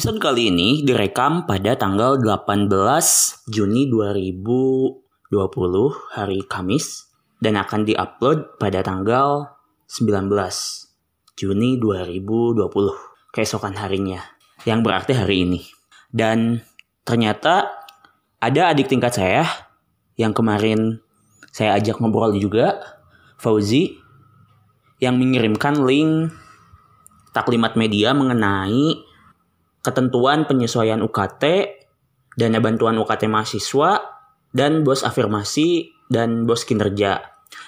Episode kali ini direkam pada tanggal 18 Juni 2020 hari Kamis dan akan diupload pada tanggal 19 Juni 2020 keesokan harinya yang berarti hari ini. Dan ternyata ada adik tingkat saya yang kemarin saya ajak ngobrol juga, Fauzi, yang mengirimkan link taklimat media mengenai ketentuan penyesuaian UKT, dana bantuan UKT mahasiswa, dan bos afirmasi dan bos kinerja.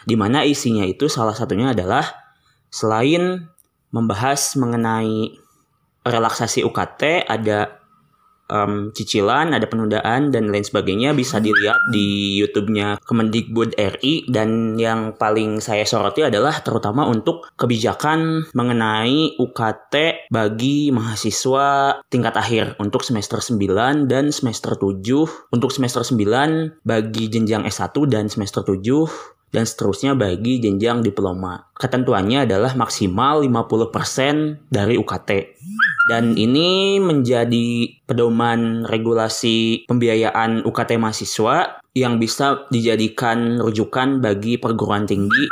Di mana isinya itu salah satunya adalah selain membahas mengenai relaksasi UKT, ada um, cicilan, ada penundaan dan lain sebagainya bisa dilihat di YouTube-nya Kemendikbud RI dan yang paling saya soroti adalah terutama untuk kebijakan mengenai UKT bagi mahasiswa tingkat akhir untuk semester 9 dan semester 7 untuk semester 9 bagi jenjang S1 dan semester 7 dan seterusnya bagi jenjang diploma. Ketentuannya adalah maksimal 50% dari UKT. Dan ini menjadi pedoman regulasi pembiayaan UKT mahasiswa yang bisa dijadikan rujukan bagi perguruan tinggi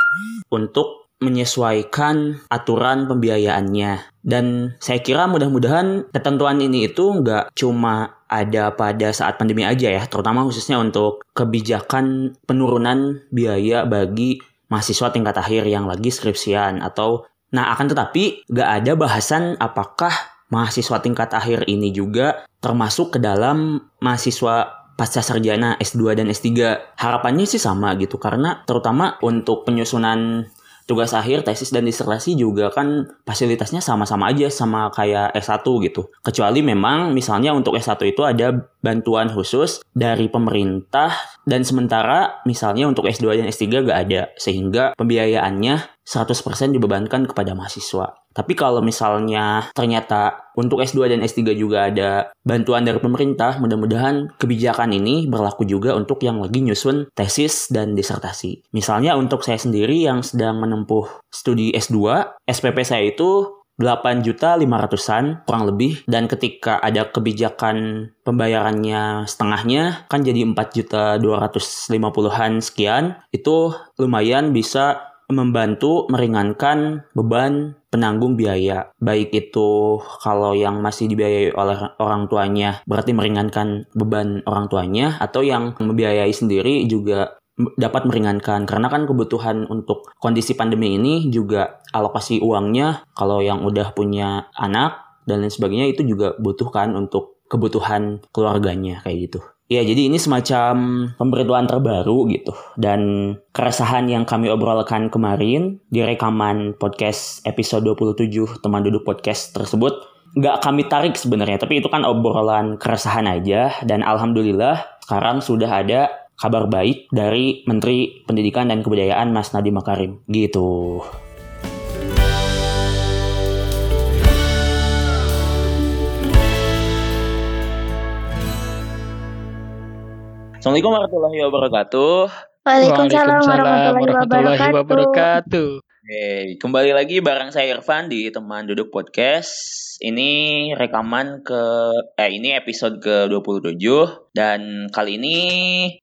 untuk menyesuaikan aturan pembiayaannya. Dan saya kira mudah-mudahan ketentuan ini itu nggak cuma ada pada saat pandemi aja ya, terutama khususnya untuk kebijakan penurunan biaya bagi mahasiswa tingkat akhir yang lagi skripsian atau Nah, akan tetapi nggak ada bahasan apakah mahasiswa tingkat akhir ini juga termasuk ke dalam mahasiswa pasca sarjana S2 dan S3. Harapannya sih sama gitu karena terutama untuk penyusunan tugas akhir, tesis dan disertasi juga kan fasilitasnya sama-sama aja sama kayak S1 gitu. Kecuali memang misalnya untuk S1 itu ada bantuan khusus dari pemerintah dan sementara misalnya untuk S2 dan S3 gak ada sehingga pembiayaannya 100% dibebankan kepada mahasiswa. Tapi kalau misalnya ternyata untuk S2 dan S3 juga ada bantuan dari pemerintah, mudah-mudahan kebijakan ini berlaku juga untuk yang lagi nyusun tesis dan disertasi. Misalnya untuk saya sendiri yang sedang menempuh studi S2, SPP saya itu 8 juta 500-an kurang lebih dan ketika ada kebijakan pembayarannya setengahnya kan jadi 4 juta 250-an sekian itu lumayan bisa membantu meringankan beban penanggung biaya. Baik itu kalau yang masih dibiayai oleh orang tuanya berarti meringankan beban orang tuanya atau yang membiayai sendiri juga dapat meringankan karena kan kebutuhan untuk kondisi pandemi ini juga alokasi uangnya kalau yang udah punya anak dan lain sebagainya itu juga butuhkan untuk kebutuhan keluarganya kayak gitu. Ya, jadi ini semacam pemberitahuan terbaru gitu. Dan keresahan yang kami obrolkan kemarin di rekaman podcast episode 27 teman duduk podcast tersebut nggak kami tarik sebenarnya. Tapi itu kan obrolan keresahan aja. Dan alhamdulillah sekarang sudah ada kabar baik dari Menteri Pendidikan dan Kebudayaan Mas Nadiem Makarim. Gitu. Assalamualaikum warahmatullahi wabarakatuh. Waalaikumsalam warahmatullahi wabarakatuh. Hey, kembali lagi bareng saya Irfan di teman duduk podcast. Ini rekaman ke eh ini episode ke-27 dan kali ini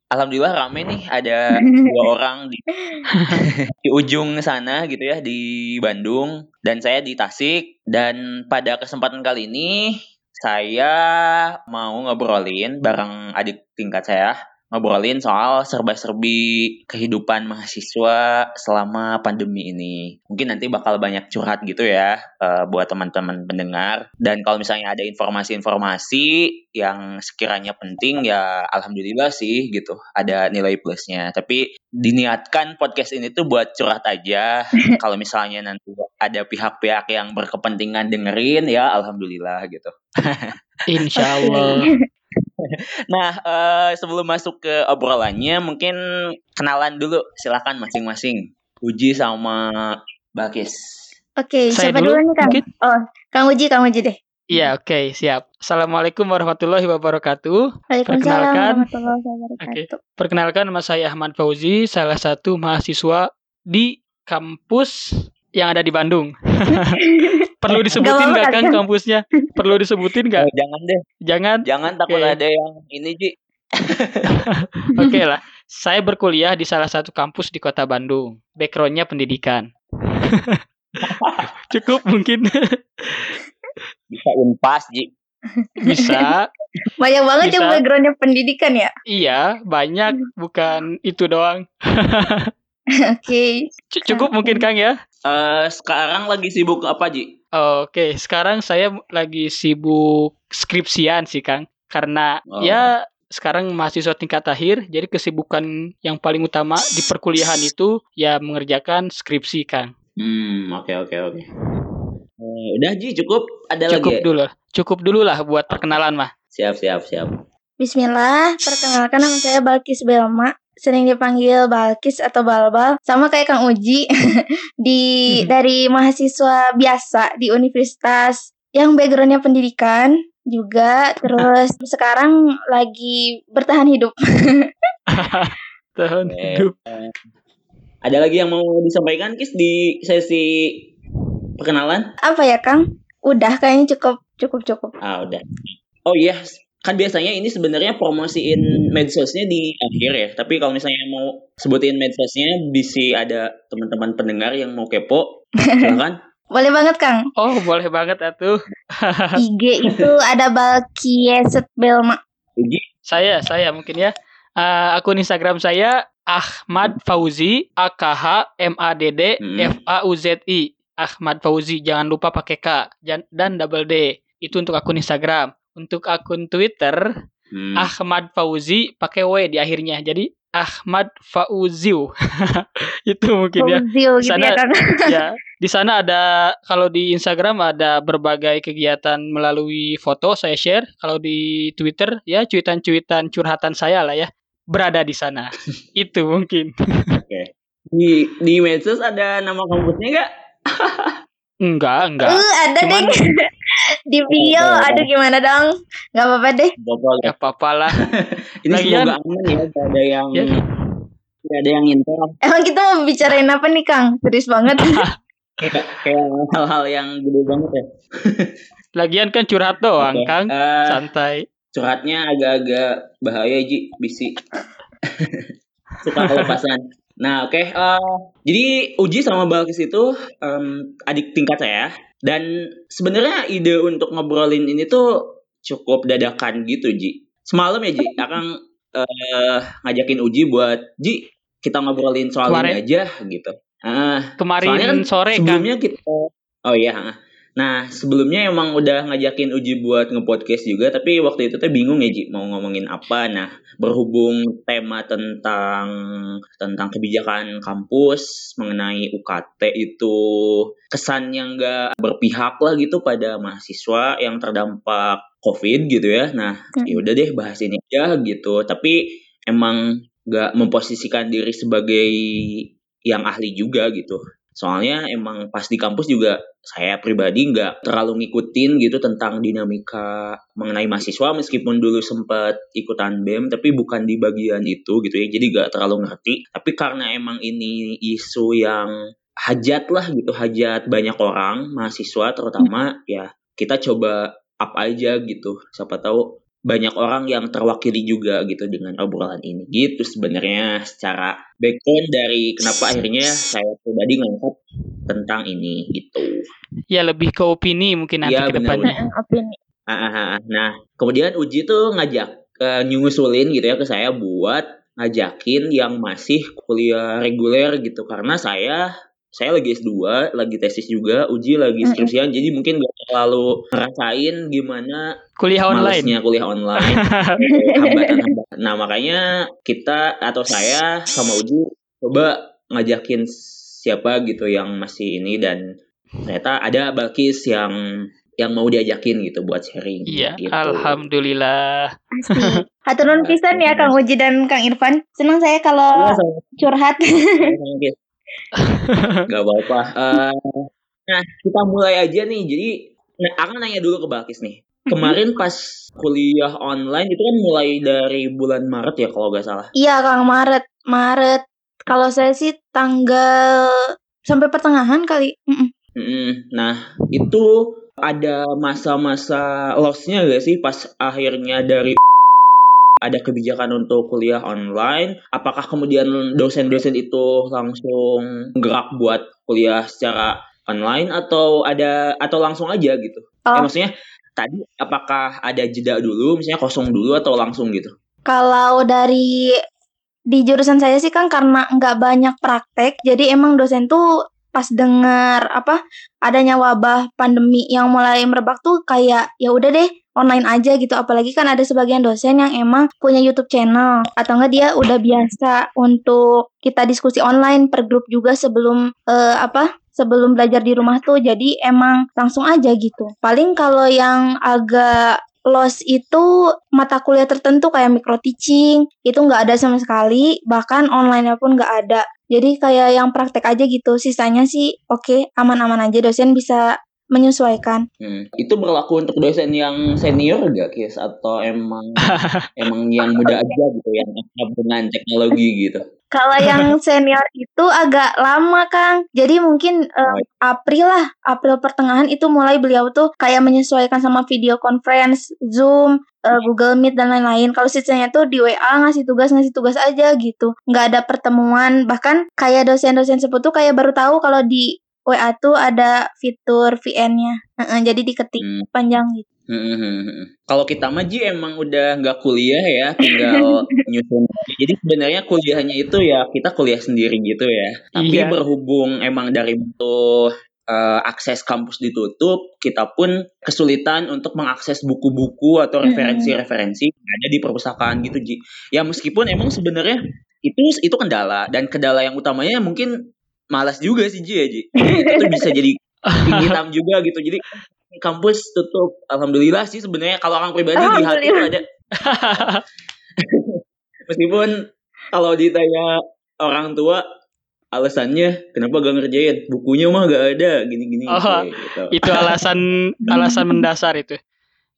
alhamdulillah rame nih ada dua orang di, di ujung sana gitu ya di Bandung dan saya di Tasik. Dan pada kesempatan kali ini saya mau ngobrolin bareng adik tingkat saya ngobrolin soal serba-serbi kehidupan mahasiswa selama pandemi ini. Mungkin nanti bakal banyak curhat gitu ya uh, buat teman-teman pendengar. Dan kalau misalnya ada informasi-informasi yang sekiranya penting ya alhamdulillah sih gitu. Ada nilai plusnya. Tapi diniatkan podcast ini tuh buat curhat aja. kalau misalnya nanti ada pihak-pihak yang berkepentingan dengerin ya alhamdulillah gitu. Insya Allah. nah, uh, sebelum masuk ke obrolannya, mungkin kenalan dulu. Silakan masing-masing. Uji sama Bakis. Oke, okay, siapa dulu nih Kang? Mungkin? Oh, Kang Uji, Kang Uji deh. Iya, oke, okay, siap. Assalamualaikum warahmatullahi wabarakatuh. Waalaikumsalam warahmatullahi wabarakatuh. Okay. Perkenalkan, nama saya Ahmad Fauzi, salah satu mahasiswa di kampus yang ada di Bandung. Perlu disebutin nggak Kang kampusnya? Perlu disebutin nggak? Oh, jangan deh. Jangan. Jangan takut okay. ada yang ini Ji. Oke okay lah. Saya berkuliah di salah satu kampus di kota Bandung. Backgroundnya pendidikan. Cukup mungkin. Bisa unpas, Ji. Bisa. Banyak banget bisa. yang backgroundnya pendidikan ya? Iya, banyak. Bukan itu doang. Oke. Okay. Cukup mungkin Kang ya? Uh, sekarang lagi sibuk apa, Ji? Oke, okay. sekarang saya lagi sibuk skripsian sih, Kang. Karena oh. ya sekarang mahasiswa tingkat akhir, jadi kesibukan yang paling utama di perkuliahan itu ya mengerjakan skripsi, Kang. Hmm, oke okay, oke okay, oke. Okay. Uh, udah Ji, cukup. Ada cukup lagi. Cukup dulu. Cukup dulu lah buat perkenalan mah. Siap, siap, siap. Bismillah, perkenalkan nama saya Balkis Belma. Sering dipanggil Balkis atau Balbal, sama kayak Kang Uji di hmm. dari mahasiswa biasa di universitas yang backgroundnya pendidikan juga terus sekarang lagi bertahan hidup. Tahan hidup. Ada lagi yang mau disampaikan Kis di sesi perkenalan? Apa ya Kang? Udah kayaknya cukup cukup cukup. Ah udah. Oh iya, kan biasanya ini sebenarnya promosiin medsosnya di akhir ya. Tapi kalau misalnya mau sebutin medsosnya, bisa ada teman-teman pendengar yang mau kepo, silakan. Boleh banget, Kang. Oh, boleh banget atuh. IG itu ada Balkieset Belma. IG? Saya, saya mungkin ya. Uh, akun Instagram saya Ahmad Fauzi A K H M A D D F A U Z I. Ahmad Fauzi, jangan lupa pakai K dan double D. Itu untuk akun Instagram. Untuk akun Twitter hmm. Ahmad Fauzi pakai W di akhirnya. Jadi Ahmad Fauziu. itu mungkin ya. Fauziu, gitu sana, ya, ya. Di sana ada kalau di Instagram ada berbagai kegiatan melalui foto saya share. Kalau di Twitter ya cuitan-cuitan curhatan saya lah ya. Berada di sana. itu mungkin. Oke. Okay. Di di medsos ada nama kampusnya enggak? enggak, enggak. Uh, ada Cuman, deh. di bio, oh, aduh gimana dong? Gak apa-apa deh. Gak apa-apa lah. Ini Lagian, semoga aman ya, gak ada yang ya. gak ada yang intel. Emang kita mau bicarain apa nih Kang? Serius banget. kayak, hal-hal yang gede banget ya. Lagian kan curhat doang, okay. Kang. Uh, Santai. Curhatnya agak-agak bahaya, Ji. Bisi. Suka kelepasan. Nah, oke. Okay. Uh, eh, jadi Uji sama Balkis itu um, adik tingkat saya dan sebenarnya ide untuk ngobrolin ini tuh cukup dadakan gitu, Ji. Semalam ya, Ji, akan uh, ngajakin Uji buat Ji kita ngobrolin soal Kemarin. ini aja gitu. Uh, Kemarin kan sore sebelumnya kan. kita Oh iya, Nah, sebelumnya emang udah ngajakin Uji buat ngepodcast juga, tapi waktu itu tuh bingung ya, Ji, mau ngomongin apa. Nah, berhubung tema tentang tentang kebijakan kampus mengenai UKT itu kesannya nggak berpihak lah gitu pada mahasiswa yang terdampak COVID gitu ya. Nah, hmm. ya udah deh bahas ini aja gitu. Tapi emang nggak memposisikan diri sebagai yang ahli juga gitu. Soalnya emang pas di kampus juga saya pribadi nggak terlalu ngikutin gitu tentang dinamika mengenai mahasiswa meskipun dulu sempat ikutan BEM tapi bukan di bagian itu gitu ya. Jadi nggak terlalu ngerti. Tapi karena emang ini isu yang hajat lah gitu hajat banyak orang mahasiswa terutama ya kita coba apa aja gitu. Siapa tahu banyak orang yang terwakili juga gitu dengan obrolan ini. Gitu sebenarnya secara background dari kenapa akhirnya saya pribadi ngangkat tentang ini gitu. Ya lebih ke opini mungkin nanti ya, ke depannya opini. Nah kemudian Uji tuh ngajak uh, nyusulin gitu ya ke saya buat ngajakin yang masih kuliah reguler gitu. Karena saya saya lagi S2, lagi tesis juga, uji lagi skripsian, mm -hmm. jadi mungkin gak terlalu ngerasain gimana kuliah online. kuliah online. hambatan-hambatan. Nah, makanya kita atau saya sama Uji coba ngajakin siapa gitu yang masih ini dan ternyata ada Balkis yang yang mau diajakin gitu buat sharing. Iya, gitu. alhamdulillah. Haturun pisan ya Kang Uji dan Kang Irfan. Senang saya kalau curhat. Gak apa-apa. Uh, nah, kita mulai aja nih. Jadi, nah, aku nanya dulu ke Bakis nih. Kemarin pas kuliah online itu kan mulai dari bulan Maret ya kalau gak salah. Iya, Kang Maret. Maret. Kalau saya sih tanggal sampai pertengahan kali. Mm-mm. Nah, itu ada masa-masa lossnya gak sih pas akhirnya dari ada kebijakan untuk kuliah online, apakah kemudian dosen-dosen itu langsung gerak buat kuliah secara online atau ada atau langsung aja gitu? Oh. Eh, maksudnya tadi apakah ada jeda dulu, misalnya kosong dulu atau langsung gitu? Kalau dari di jurusan saya sih kan karena nggak banyak praktek, jadi emang dosen tuh pas dengar apa adanya wabah pandemi yang mulai merebak tuh kayak ya udah deh online aja gitu. Apalagi kan ada sebagian dosen yang emang punya YouTube channel. Atau enggak dia udah biasa untuk kita diskusi online per grup juga sebelum eh, apa sebelum belajar di rumah tuh. Jadi emang langsung aja gitu. Paling kalau yang agak loss itu mata kuliah tertentu kayak micro teaching itu nggak ada sama sekali. Bahkan online pun nggak ada. Jadi kayak yang praktek aja gitu. Sisanya sih oke aman-aman aja. Dosen bisa menyesuaikan Hmm. Itu berlaku untuk dosen yang senior gak, Kis? Atau emang emang yang muda aja gitu, yang akrab dengan teknologi gitu? Kalau yang senior itu agak lama, Kang. Jadi mungkin eh, April lah, April pertengahan itu mulai beliau tuh kayak menyesuaikan sama video conference, Zoom, eh, Google Meet dan lain-lain. Kalau sisanya tuh di WA ngasih tugas ngasih tugas aja gitu. Nggak ada pertemuan. Bahkan kayak dosen-dosen sebut tuh kayak baru tahu kalau di WA tuh ada fitur VN-nya. Heeh, jadi diketik Hmm. panjang gitu. Hmm. Kalau kita mah Ji emang udah nggak kuliah ya, tinggal nyusun. Jadi sebenarnya kuliahnya itu ya kita kuliah sendiri gitu ya. Tapi Iya. berhubung emang dari itu eh, akses kampus ditutup, kita pun kesulitan untuk mengakses buku-buku atau referensi-referensi yang ada di perpustakaan gitu Ji. Ya meskipun emang sebenarnya itu itu kendala dan kendala yang utamanya mungkin malas juga sih Ji ya Ji. Jadi itu tuh bisa jadi hitam juga gitu. Jadi kampus tutup. Alhamdulillah sih sebenarnya kalau orang pribadi di hati ada. Meskipun kalau ditanya orang tua alasannya kenapa gak ngerjain bukunya mah gak ada gini-gini Oh, gitu. itu alasan alasan mendasar itu.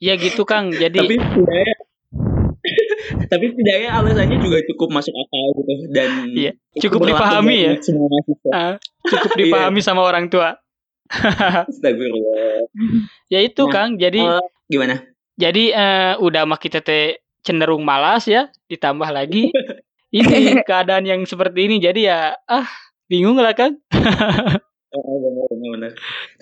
Ya gitu Kang. Jadi Tapi setidaknya tapi setidaknya alasannya juga cukup masuk akal gitu dan Iya, itu cukup dipahami ya. Semua mahasiswa. ah, cukup Iya. dipahami sama orang tua. Astagfirullah. Ya itu Nah, Kang. Jadi Eh, gimana? jadi eh, udah mah kita teh cenderung malas ya, ditambah lagi ini keadaan yang seperti ini. Jadi ya ah bingung lah Kang. Oh, benar, benar, benar.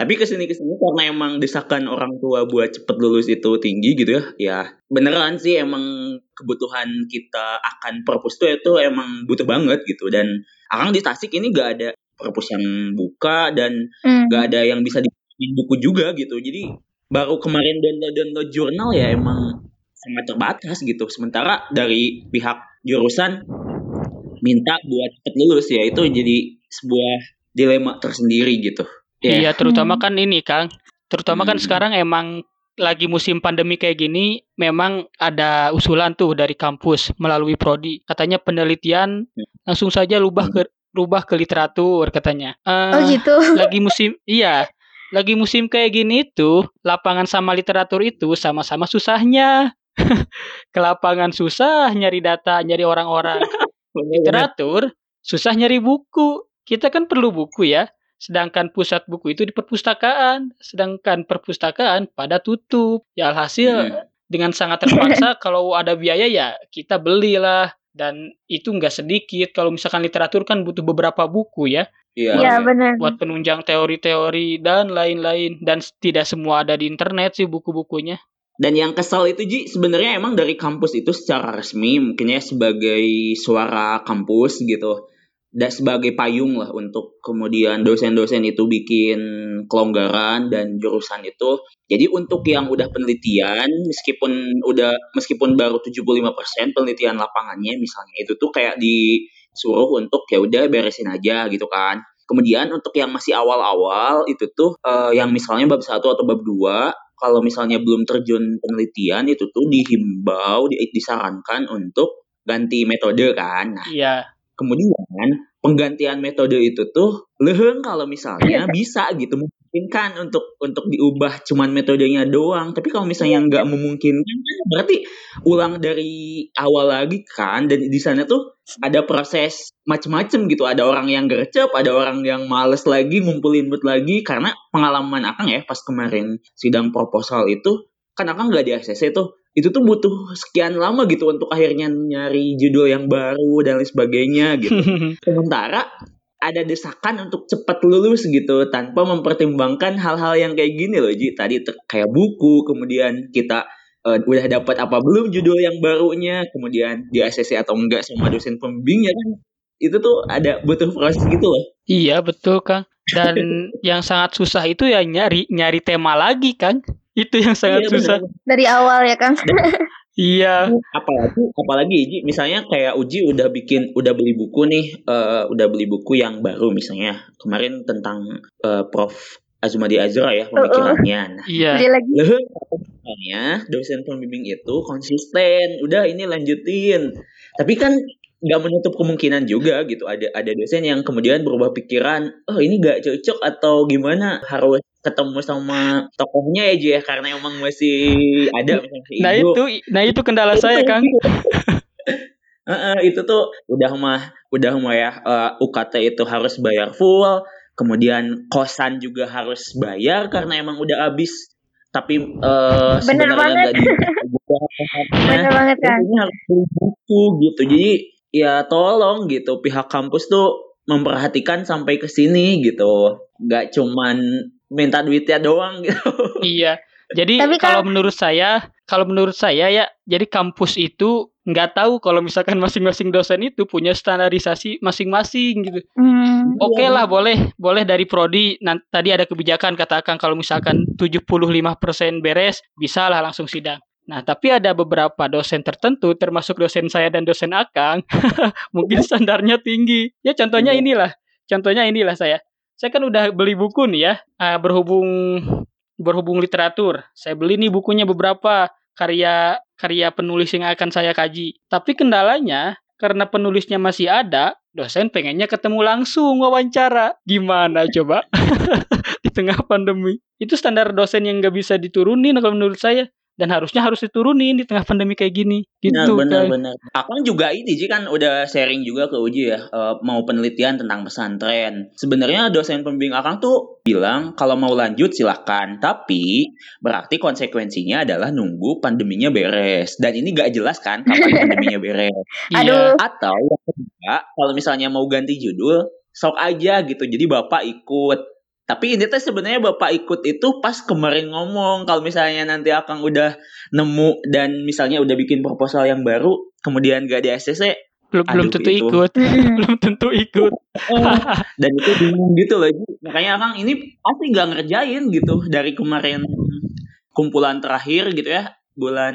Tapi ke sini ke sini karena emang desakan orang tua buat cepet lulus itu tinggi gitu ya, ya beneran sih emang kebutuhan kita akan perpus tuh itu emang butuh banget gitu dan Akang di Tasik ini gak ada perpus yang buka dan Hmm. gak ada yang bisa dibikin buku juga gitu. Jadi baru kemarin download download jurnal ya emang sangat terbatas gitu. Sementara dari pihak jurusan minta buat cepet lulus ya itu jadi sebuah dilema tersendiri gitu. Ya. Iya, terutama Hmm. kan ini Kang. Terutama kan Hmm. sekarang emang lagi musim pandemi kayak gini, memang ada usulan tuh dari kampus melalui prodi. Katanya penelitian Hmm. langsung saja rubah ke rubah ke literatur katanya. Eh, Oh gitu. lagi musim iya lagi musim kayak gini tuh lapangan sama literatur itu sama-sama susahnya ke lapangan susah nyari data nyari orang-orang literatur susah nyari buku kita kan perlu buku ya sedangkan pusat buku itu di perpustakaan sedangkan perpustakaan pada tutup ya alhasil Hmm. dengan sangat terpaksa kalau ada biaya ya kita belilah dan itu nggak sedikit kalau misalkan literatur kan butuh beberapa buku ya Iya. Iya benar. buat penunjang teori-teori dan lain-lain dan tidak semua ada di internet sih buku-bukunya. Dan yang kesal itu Ji sebenarnya emang dari kampus itu secara resmi mungkin ya sebagai suara kampus gitu. Dan sebagai payung lah untuk kemudian dosen-dosen itu bikin kelonggaran dan jurusan itu. Jadi untuk yang udah penelitian meskipun udah meskipun baru 75% penelitian lapangannya misalnya itu tuh kayak disuruh untuk ya udah beresin aja gitu kan. Kemudian untuk yang masih awal-awal itu tuh eh, yang misalnya bab 1 atau bab 2 kalau misalnya belum terjun penelitian itu tuh dihimbau, di- disarankan untuk ganti metode kan. Nah, Iya, kemudian penggantian metode itu tuh leheng kalau misalnya bisa gitu memungkinkan untuk untuk diubah cuman metodenya doang. Tapi kalau misalnya nggak memungkinkan, kan berarti ulang dari awal lagi kan. Dan di sana tuh ada proses macem-macem gitu. Ada orang yang gercep, ada orang yang males lagi ngumpulin mood lagi. Karena pengalaman Akang ya pas kemarin sidang proposal itu, kan Akang nggak di ACC tuh. Itu tuh butuh sekian lama gitu untuk akhirnya nyari judul yang baru dan lain sebagainya gitu. Sementara ada desakan untuk cepat lulus gitu tanpa mempertimbangkan hal-hal yang kayak gini loh Ji. Tadi kayak buku, kemudian kita uh, udah dapat apa belum judul yang barunya, kemudian di ACC atau enggak sama dosen pembimbingnya kan. Itu tuh ada butuh proses gitu loh. Iya, betul, Kang. Dan yang sangat susah itu ya nyari nyari tema lagi, Kang. Itu yang sangat iya, susah. Dari awal ya, Kang. Iya. Apalagi apalagi Ji, misalnya kayak Uji udah bikin udah beli buku nih, uh, udah beli buku yang baru misalnya. Kemarin tentang uh, Prof Azumadi Azra ya pemikirannya. Nah, iya. Loh, misalnya dosen pembimbing itu konsisten, udah ini lanjutin. Tapi kan nggak menutup kemungkinan juga gitu. Ada ada dosen yang kemudian berubah pikiran oh ini nggak cocok atau gimana? Harus ketemu sama tokohnya ya Ji ya karena emang masih ada nah itu nah itu kendala saya Kang. uh, uh, itu tuh udah mah udah mah ya uh, eh, UKT itu harus bayar full kemudian kosan juga harus bayar karena emang udah habis. Tapi uh, bener banget. bener banget kan harus beli buku gitu. Jadi ya tolong gitu pihak kampus tuh memperhatikan sampai ke sini gitu nggak cuman minta duitnya doang gitu iya jadi Tapi kalau kan, menurut saya kalau menurut saya ya jadi kampus itu nggak tahu kalau misalkan masing-masing dosen itu punya standarisasi masing-masing gitu. Hmm, Oke okay iya. lah boleh boleh dari prodi nanti tadi ada kebijakan katakan kalau misalkan 75% beres bisa lah langsung sidang. Nah, tapi ada beberapa dosen tertentu, termasuk dosen saya dan dosen Akang, mungkin standarnya tinggi. Ya contohnya iya. inilah, contohnya inilah saya. Saya kan udah beli buku nih ya, uh, berhubung berhubung literatur. Saya beli nih bukunya beberapa karya karya penulis yang akan saya kaji. Tapi kendalanya karena penulisnya masih ada, dosen pengennya ketemu langsung wawancara. Gimana coba? Di tengah pandemi. Itu standar dosen yang nggak bisa diturunin kalau menurut saya dan harusnya harus diturunin di tengah pandemi kayak gini. Gitu nah, benar benar. Akang juga ini sih kan udah sharing juga ke Uji ya uh, mau penelitian tentang pesantren. Sebenarnya dosen pembimbing Akang tuh bilang kalau mau lanjut silahkan tapi berarti konsekuensinya adalah nunggu pandeminya beres. Dan ini gak jelas kan kapan pandeminya beres. Aduh. atau yang kedua kalau misalnya mau ganti judul sok aja gitu. Jadi bapak ikut tapi ini tuh sebenarnya Bapak ikut itu pas kemarin ngomong kalau misalnya nanti akan udah nemu dan misalnya udah bikin proposal yang baru kemudian gak di SCC belum belum tentu itu. ikut. Belum tentu ikut. Dan itu bingung gitu loh makanya Akang ini pasti nggak ngerjain gitu dari kemarin kumpulan terakhir gitu ya bulan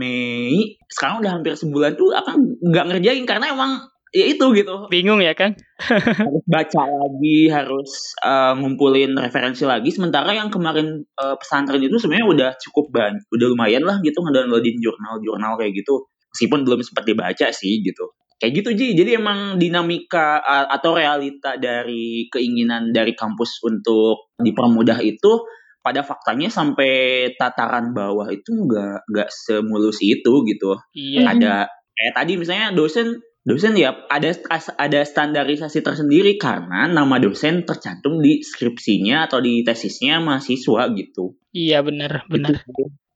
Mei. Sekarang udah hampir sebulan tuh akan nggak ngerjain karena emang ya itu gitu. Bingung ya kan harus baca lagi harus uh, ngumpulin referensi lagi. Sementara yang kemarin uh, pesantren itu sebenarnya udah cukup banyak udah lumayan lah gitu ngedownloadin jurnal-jurnal kayak gitu. Meskipun belum sempat dibaca sih gitu. Kayak gitu Ji. Jadi emang dinamika uh, atau realita dari keinginan dari kampus untuk dipermudah itu pada faktanya sampai tataran bawah itu nggak nggak semulus itu gitu. Iya. ada kayak tadi misalnya dosen dosen ya ada ada standarisasi tersendiri karena nama dosen tercantum di skripsinya atau di tesisnya mahasiswa gitu. Iya benar benar.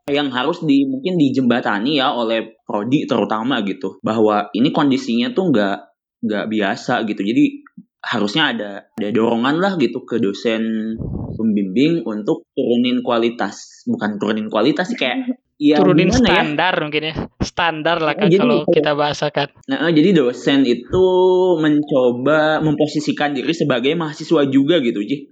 yang harus di mungkin dijembatani ya oleh prodi terutama gitu bahwa ini kondisinya tuh nggak nggak biasa gitu jadi harusnya ada ada dorongan lah gitu ke dosen pembimbing untuk turunin kualitas bukan turunin kualitas sih kayak ya, turunin ya? standar ya? mungkin ya standar lah kan kalau kita bahasakan. Nah, jadi dosen itu mencoba memposisikan diri sebagai mahasiswa juga gitu, Ji.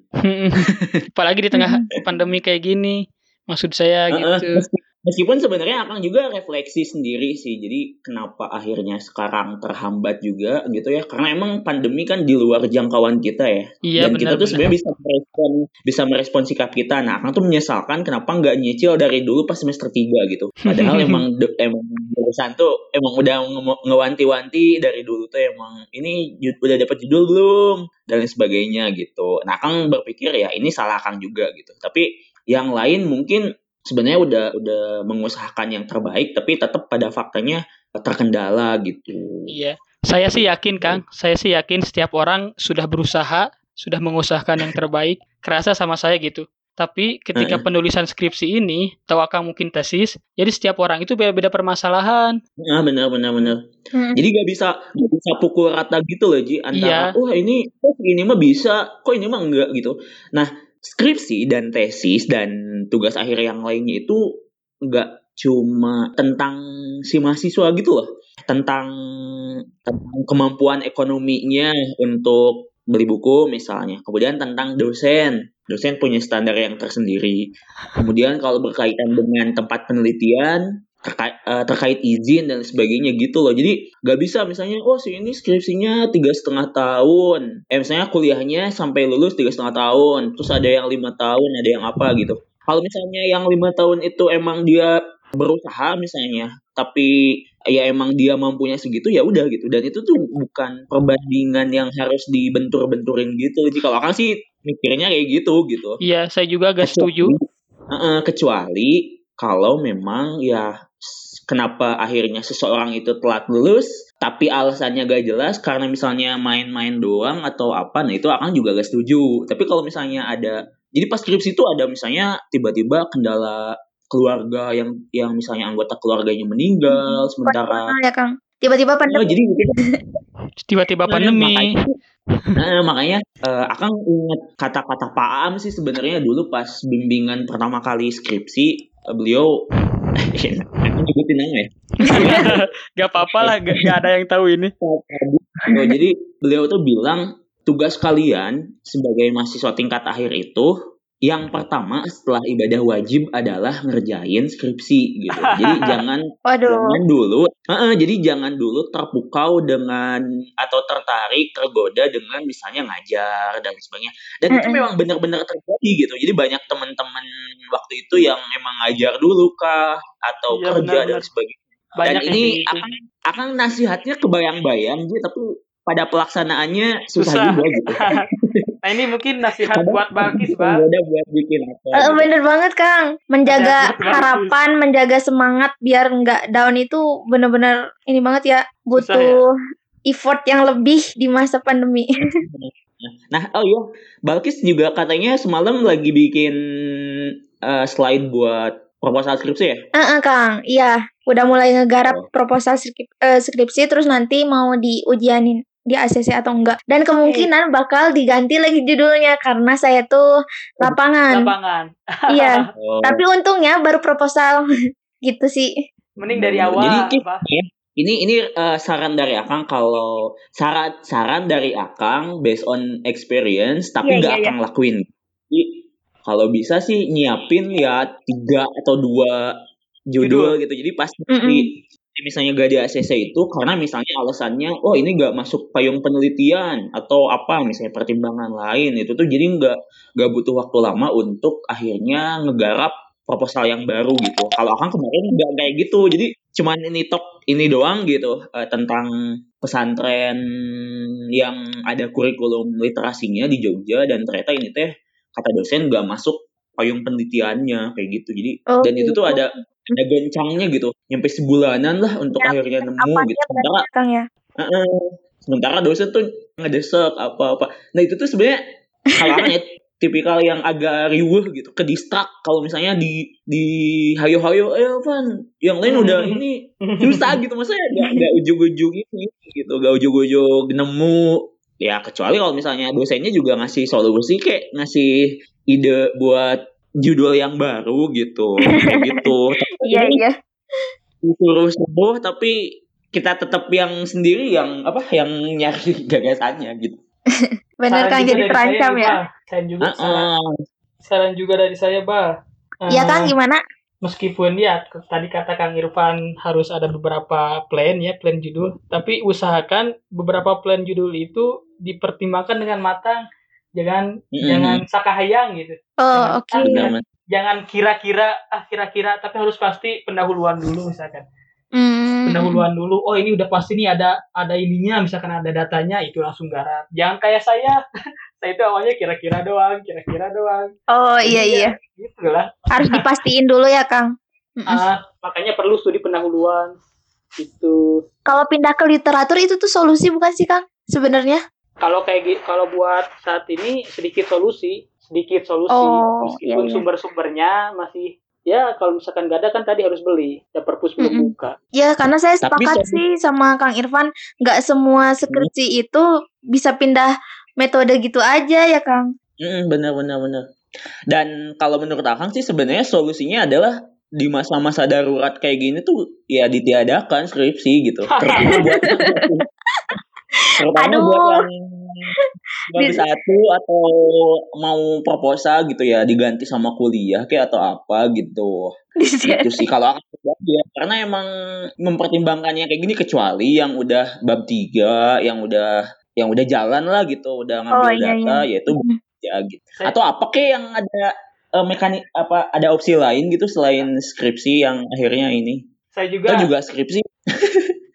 Apalagi di tengah pandemi kayak gini, maksud saya gitu. Meskipun sebenarnya akan juga refleksi sendiri sih. Jadi kenapa akhirnya sekarang terhambat juga gitu ya? Karena emang pandemi kan di luar jangkauan kita ya. Iya, Dan kita benar, tuh sebenarnya bisa merespon bisa merespon sikap kita. Nah, akan tuh menyesalkan kenapa nggak nyicil dari dulu pas semester 3 gitu. Padahal emang de- emang jurusan tuh emang udah nge- ngewanti-wanti dari dulu tuh emang ini udah dapat judul belum dan lain sebagainya gitu. Nah, Kang berpikir ya ini salah Kang juga gitu. Tapi yang lain mungkin sebenarnya udah udah mengusahakan yang terbaik tapi tetap pada faktanya terkendala gitu. Iya. Saya sih yakin, Kang. Saya sih yakin setiap orang sudah berusaha, sudah mengusahakan yang terbaik. Kerasa sama saya gitu. Tapi ketika penulisan skripsi ini, atau Kang mungkin tesis, jadi setiap orang itu beda-beda permasalahan. Nah, benar benar benar. Hmm. Jadi gak bisa gak bisa pukul rata gitu loh Ji antara Iya. wah ini kok ini mah bisa, kok ini mah enggak gitu. Nah, skripsi dan tesis dan tugas akhir yang lainnya itu enggak cuma tentang si mahasiswa gitu loh. Tentang tentang kemampuan ekonominya untuk beli buku misalnya. Kemudian tentang dosen. Dosen punya standar yang tersendiri. Kemudian kalau berkaitan dengan tempat penelitian, terkait, eh, terkait izin dan sebagainya gitu loh. Jadi nggak bisa misalnya, oh si ini skripsinya tiga setengah tahun. Eh misalnya kuliahnya sampai lulus tiga setengah tahun. Terus ada yang lima tahun, ada yang apa gitu. Kalau misalnya yang lima tahun itu emang dia berusaha misalnya, tapi ya emang dia mampunya segitu ya udah gitu. Dan itu tuh bukan perbandingan yang harus dibentur-benturin gitu. Jadi kalau kan sih mikirnya kayak gitu gitu. Iya, saya juga agak setuju. Kecuali kalau memang ya kenapa akhirnya seseorang itu telat lulus tapi alasannya gak jelas karena misalnya main-main doang atau apa nah itu akan juga gak setuju tapi kalau misalnya ada jadi pas skripsi itu ada misalnya tiba-tiba kendala keluarga yang yang misalnya anggota keluarganya meninggal sementara ya Kang. Tiba-tiba Oh, pandemi. jadi gitu. Tiba-tiba Nah, pandemi. makanya, nah, makanya eh, akan ingat kata-kata Pak Am sih sebenarnya dulu pas bimbingan pertama kali skripsi eh, beliau aku nyebutin nama ya. gak apa-apa lah, gak, gak ada yang tahu ini. Oh, jadi beliau tuh bilang tugas kalian sebagai mahasiswa tingkat akhir itu yang pertama setelah ibadah wajib adalah ngerjain skripsi gitu. Jadi jangan Waduh. jangan dulu Heeh, jadi jangan dulu terpukau dengan atau tertarik tergoda dengan misalnya ngajar dan sebagainya dan itu memang benar-benar terjadi gitu jadi banyak teman-teman waktu itu yang emang ngajar dulu kah atau Iya, kerja dan benar-benar. sebagainya Banyak dan ini gitu. akan akan nasihatnya kebayang-bayang gitu tapi pada pelaksanaannya susah, Susah. juga gitu nah ini mungkin nasihat Kadang buat Balkis, Bang. tergoda buat bikin apa Eh, gitu. bener banget Kang. Menjaga Ada- ada- harapan, menjaga semangat biar nggak down itu bener-bener ini banget ya. Susah Butuh effort yang lebih di masa pandemi. Nah, oh iya, Balkis juga katanya semalam lagi bikin eh, slide buat proposal skripsi ya? Heeh, Kang. Iya, udah mulai Oh. ngegarap proposal skrip- eh, skripsi terus nanti mau diujianin di ACC atau enggak. Dan kemungkinan bakal diganti lagi judulnya karena saya tuh lapangan. Lapangan. Iya. Oh. Tapi untungnya baru proposal gitu sih. Mending dari Hmm, awal. Jadi apa? ya, ini ini eh, saran dari Akang kalau saran saran dari Akang based on experience tapi Iya, nggak iya, Akang lakuin. Jadi kalau bisa sih nyiapin ya tiga atau dua judul, gitu. Jadi pas Mm-mm. di misalnya gak di ACC itu karena misalnya alasannya oh ini gak masuk payung penelitian atau apa misalnya pertimbangan lain itu tuh jadi nggak nggak butuh waktu lama untuk akhirnya ngegarap proposal yang baru gitu kalau akan kemarin nggak kayak gitu jadi cuman ini tok ini doang gitu eh, tentang pesantren yang ada kurikulum literasinya di Jogja dan ternyata ini teh kata dosen nggak masuk payung penelitiannya kayak gitu jadi Oh, dan itu tuh gitu. ada ada goncangnya gitu. Nyampe sebulanan lah untuk Ya, akhirnya nemu Apanya gitu. sementara ya? Heeh. sementara dosen tuh ngedesek apa-apa. Nah itu tuh sebenarnya kalau orang ya. Tipikal yang agak riuh gitu. Ke distrak kalau misalnya di di hayo-hayo eh Van yang lain udah ini susah gitu. Maksudnya gak, gak ujung-ujung ini gitu. Gak ujung-ujung nemu. Ya kecuali kalau misalnya dosennya juga ngasih solusi kayak ngasih ide buat judul yang baru gitu kayak gitu Iya, iya. disuruh sembuh tapi kita tetap yang sendiri yang apa yang nyari gagasannya gitu. Bener juga jadi dari terancam saya, ya. Saran juga, Heeh. saran juga dari saya, Bah. Iya Eh, Kang gimana? meskipun ya tadi kata Kang Irfan harus ada beberapa plan ya plan judul tapi usahakan beberapa plan judul itu dipertimbangkan dengan matang jangan Mm-mm. jangan sakahayang gitu Oh, oke. Mas. jangan kira-kira ah kira-kira tapi harus pasti pendahuluan dulu misalkan Hmm. pendahuluan dulu oh ini udah pasti nih ada ada ininya misalkan ada datanya itu langsung garap jangan kayak saya saya itu awalnya kira-kira doang kira-kira doang Oh, iya Jadi iya. ya, gitu lah Harus dipastiin dulu ya, Kang. Ah, makanya perlu studi pendahuluan gitu Kalau pindah ke literatur itu tuh solusi bukan sih, Kang? Sebenarnya? Kalau kayak gitu kalau buat saat ini sedikit solusi sedikit solusi Oh, meskipun iya, iya. sumber-sumbernya masih ya kalau misalkan gak ada kan tadi harus beli dan perpus belum Mm-mm. buka Ya, karena saya Tapi sepakat saya- sih sama Kang Irfan, nggak semua skripsi itu bisa pindah metode gitu aja ya, Kang. Mm, benar benar benar. Dan kalau menurut Akang sih sebenarnya solusinya adalah di masa-masa darurat kayak gini tuh ya ditiadakan skripsi gitu. Terutama buat terutama Aduh. buat yang baru satu atau mau proposal gitu ya diganti sama kuliah kayak atau apa gitu. Di. Itu sih kalau aku ya karena emang mempertimbangkannya kayak gini kecuali yang udah bab tiga yang udah yang udah jalan lah gitu, udah ngambil Oh, iya, data yaitu Mm. ya gitu. Saya- Atau apa kek yang ada eh, mekanik apa ada opsi lain gitu selain skripsi yang akhirnya ini. saya juga juga skripsi.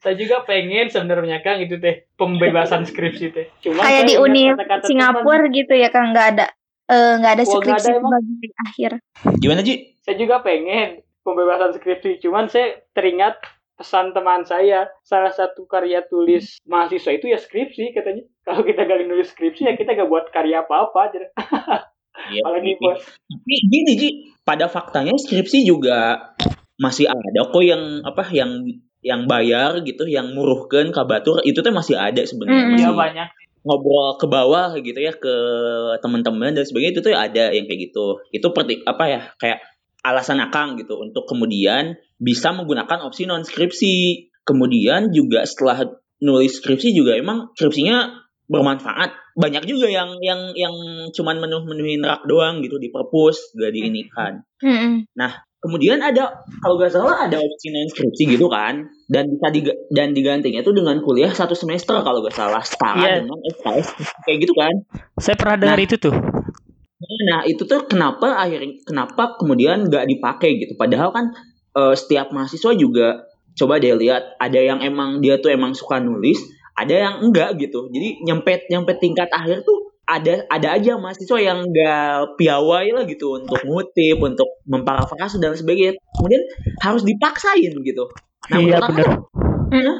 Saya juga pengen sebenarnya Kang itu teh pembebasan skripsi teh cuma Kayak di Uni Singapura gitu ya, Kang, nggak ada eh, nggak ada Wah, nggak skripsi ada bagi akhir. Gimana Ji? teman. saya juga pengen pembebasan skripsi cuman saya teringat pesan teman saya salah satu karya tulis mahasiswa itu ya skripsi katanya kalau kita gak nulis skripsi ya kita gak buat karya apa-apa aja Ya, apalagi buat Tapi gini Ji, pada faktanya skripsi juga masih ada kok yang apa yang yang bayar gitu, yang muruhkan kabatur itu tuh masih ada sebenarnya. Mm-mm. Masih ya banyak ngobrol ke bawah gitu ya ke teman-teman dan sebagainya itu tuh ada yang kayak gitu. Itu perti apa ya kayak alasan akang gitu untuk kemudian bisa menggunakan opsi non skripsi. Kemudian juga setelah nulis skripsi juga emang skripsinya bermanfaat. Banyak juga yang yang yang cuman menuh-menuhin rak doang gitu di perpus gak diinikan. Mm-mm. Kemudian ada kalau gak salah ada opsi non skripsi gitu kan dan bisa diga- dan digantinya tuh dengan kuliah satu semester kalau gak salah setara Iya. dengan SKS kayak gitu kan. saya pernah dengar Nah. itu tuh Nah itu tuh kenapa akhirnya kenapa kemudian nggak dipakai gitu. Padahal kan eh, setiap mahasiswa juga coba deh lihat ada yang emang dia tuh emang suka nulis, ada yang enggak gitu. Jadi nyempet nyempet tingkat akhir tuh ada ada aja mahasiswa yang nggak piawai lah gitu untuk ngutip, untuk memparafrase dan sebagainya. Kemudian harus dipaksain gitu. Nah, iya menurut aku bener Mm.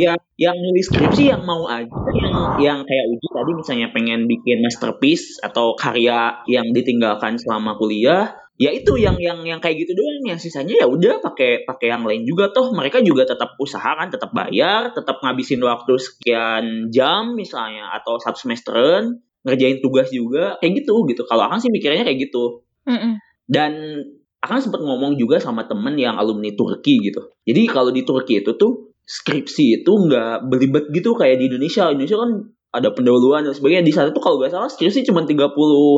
ya yang nulis skripsi yang mau aja yang yang kayak Uji tadi misalnya pengen bikin masterpiece atau karya yang ditinggalkan selama kuliah ya itu yang yang yang kayak gitu doang yang sisanya ya udah pakai pakai yang lain juga toh mereka juga tetap usaha kan tetap bayar tetap ngabisin waktu sekian jam misalnya atau satu semesteran ngerjain tugas juga kayak gitu gitu kalau akan sih mikirnya kayak gitu Mm-mm. dan akan sempat ngomong juga sama temen yang alumni Turki gitu. Jadi kalau di Turki itu tuh skripsi itu nggak belibet gitu kayak di Indonesia. Indonesia kan ada pendahuluan dan sebagainya. Di sana tuh kalau nggak salah skripsi cuma 30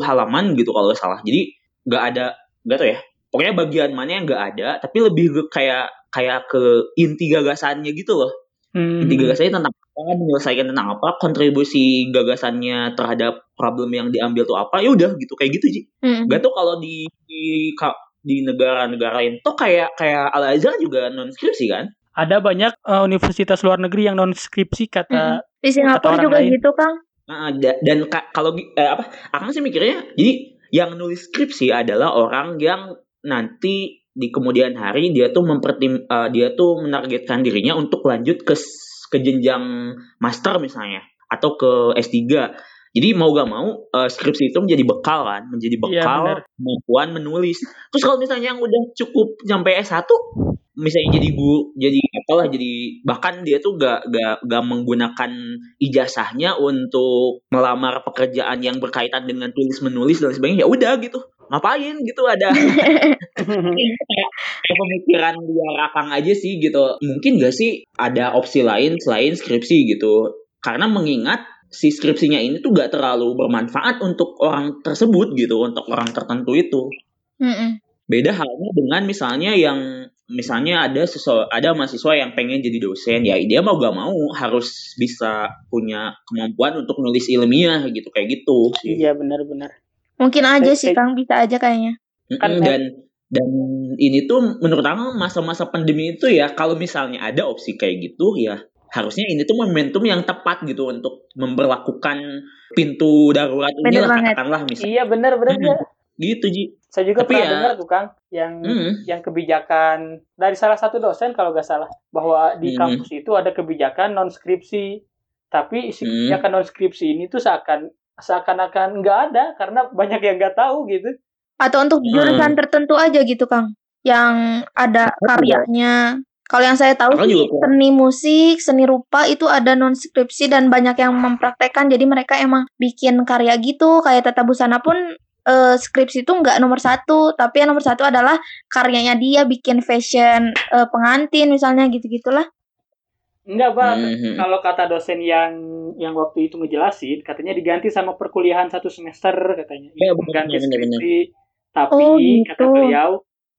halaman gitu kalau nggak salah. Jadi nggak ada nggak tau ya. Pokoknya bagian mana yang nggak ada, tapi lebih ke kayak kayak ke inti gagasannya gitu loh. Hmm. Inti gagasannya tentang apa, menyelesaikan tentang apa, kontribusi gagasannya terhadap problem yang diambil tuh apa, ya udah gitu kayak gitu sih. Mm-mm. Gak tuh kalau di di di negara-negara lain tuh kayak kayak Al Azhar juga non skripsi kan? ada banyak eh, universitas luar negeri yang non skripsi kata Di Singapura orang juga lain. gitu, Kang. Nah, da- dan ka- kalau eh, apa? Akang sih mikirnya jadi yang nulis skripsi adalah orang yang nanti di kemudian hari dia tuh mempertim eh, dia tuh menargetkan dirinya untuk lanjut ke ke jenjang master misalnya atau ke S3. Jadi mau gak mau eh, skripsi itu menjadi bekal kan, menjadi Iya, bekal benar. kemampuan menulis. Terus kalau misalnya yang udah cukup sampai S1 misalnya jadi guru jadi apalah jadi bahkan dia tuh gak gak gak menggunakan ijazahnya untuk melamar pekerjaan yang berkaitan dengan tulis menulis dan sebagainya ya udah gitu. Ngapain gitu ada? Pemikiran dia rakang aja sih gitu. Mungkin gak sih ada opsi lain selain skripsi gitu? Karena mengingat si skripsinya ini tuh gak terlalu bermanfaat untuk orang tersebut gitu untuk orang tertentu itu. Mm-mm. Beda halnya dengan misalnya yang misalnya ada sesu- ada mahasiswa yang pengen jadi dosen ya dia mau gak mau harus bisa punya kemampuan untuk nulis ilmiah gitu kayak gitu sih. Iya benar-benar. Mungkin aja sih Kang bisa aja kayaknya. Kan- dan dan ini tuh menurut aku masa-masa pandemi itu ya kalau misalnya ada opsi kayak gitu ya harusnya ini tuh momentum yang tepat gitu untuk memperlakukan pintu darurat ini lah katakanlah misalnya Iya benar-benar Hmm. ya. gitu Ji. Saya juga Tapi pernah ya- dengar tuh Kang yang Mm. yang kebijakan dari salah satu dosen kalau nggak salah bahwa di Hmm. kampus itu ada kebijakan non skripsi tapi isi Hmm. kebijakan non skripsi ini tuh seakan seakan-akan nggak ada karena banyak yang nggak tahu gitu. Atau untuk Hmm. jurusan tertentu aja gitu Kang. Yang ada karyanya. Kalau yang saya tahu sih juga seni musik, seni rupa itu ada non skripsi dan banyak yang mempraktekkan. Jadi mereka emang bikin karya gitu. Kayak Tata Busana pun eh, skripsi itu nggak nomor satu, tapi yang nomor satu adalah karyanya dia bikin fashion eh, pengantin misalnya gitu gitulah. Enggak, Pak. Mhm. Kalau kata dosen yang yang waktu itu ngejelasin, katanya diganti sama perkuliahan satu semester katanya. Ya, Itu benar, mengganti skripsi. Tapi Oh, gitu. kata beliau,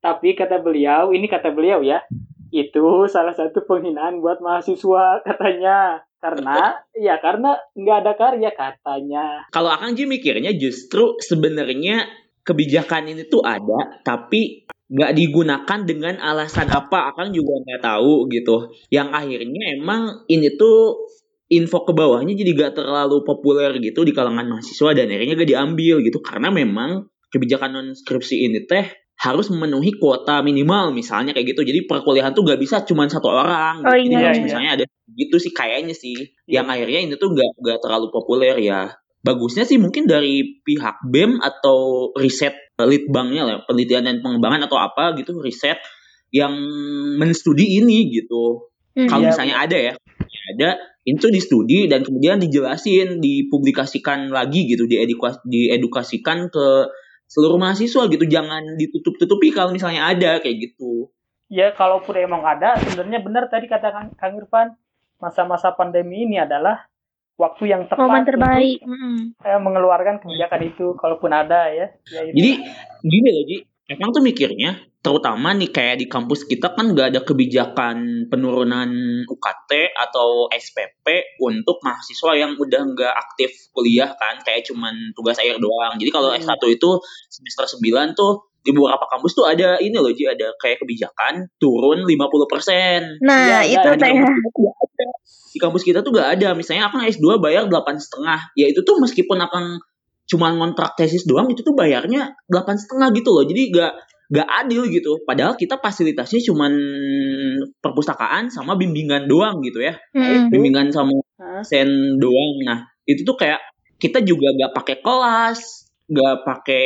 tapi kata beliau, ini kata beliau ya, itu salah satu penghinaan buat mahasiswa katanya. Karena ya karena nggak ada karya katanya. Kalau Akang Ji mikirnya justru sebenarnya kebijakan ini tuh ada, tapi nggak digunakan dengan alasan apa, Akang juga nggak tahu gitu. Yang akhirnya emang ini tuh info ke bawahnya jadi gak terlalu populer gitu di kalangan mahasiswa dan akhirnya gak diambil gitu karena memang kebijakan non skripsi ini teh harus memenuhi kuota minimal misalnya kayak gitu jadi perkuliahan tuh gak bisa cuma satu orang Oh, gitu. jadi iya, harus iya. misalnya ada gitu sih kayaknya sih Iya. yang akhirnya ini tuh gak, gak terlalu populer ya bagusnya sih mungkin dari pihak BEM atau riset litbangnya lah penelitian dan pengembangan atau apa gitu riset yang menstudi ini gitu Hmm. kalau Iya, misalnya ada ya ada itu di studi dan kemudian dijelasin dipublikasikan lagi gitu diedukasi diedukasikan ke seluruh mahasiswa gitu jangan ditutup-tutupi kalau misalnya ada kayak gitu Ya kalaupun emang ada, sebenarnya benar tadi kata Kang, Kang Irfan, masa-masa pandemi ini adalah waktu yang tepat Momen untuk terbaik. Mm-mm. eh, mengeluarkan kebijakan itu, kalaupun ada ya. ya itu. jadi gini loh Ji emang tuh mikirnya terutama nih kayak di kampus kita kan nggak ada kebijakan penurunan UKT atau SPP untuk mahasiswa yang udah nggak aktif kuliah kan kayak cuman tugas akhir doang jadi kalau Hmm. S1 itu semester 9 tuh di beberapa kampus tuh ada ini loh Ji ada kayak kebijakan turun 50% Nah, Iya, itu saya. di kampus kita tuh gak ada misalnya akang S2 bayar delapan setengah ya itu tuh meskipun akang cuma ngontrak tesis doang itu tuh bayarnya delapan setengah gitu loh. Jadi gak gak adil gitu. Padahal kita fasilitasnya cuman perpustakaan sama bimbingan doang gitu ya. Mm-mm. bimbingan sama sen doang. Nah itu tuh kayak kita juga gak pakai kelas gak pakai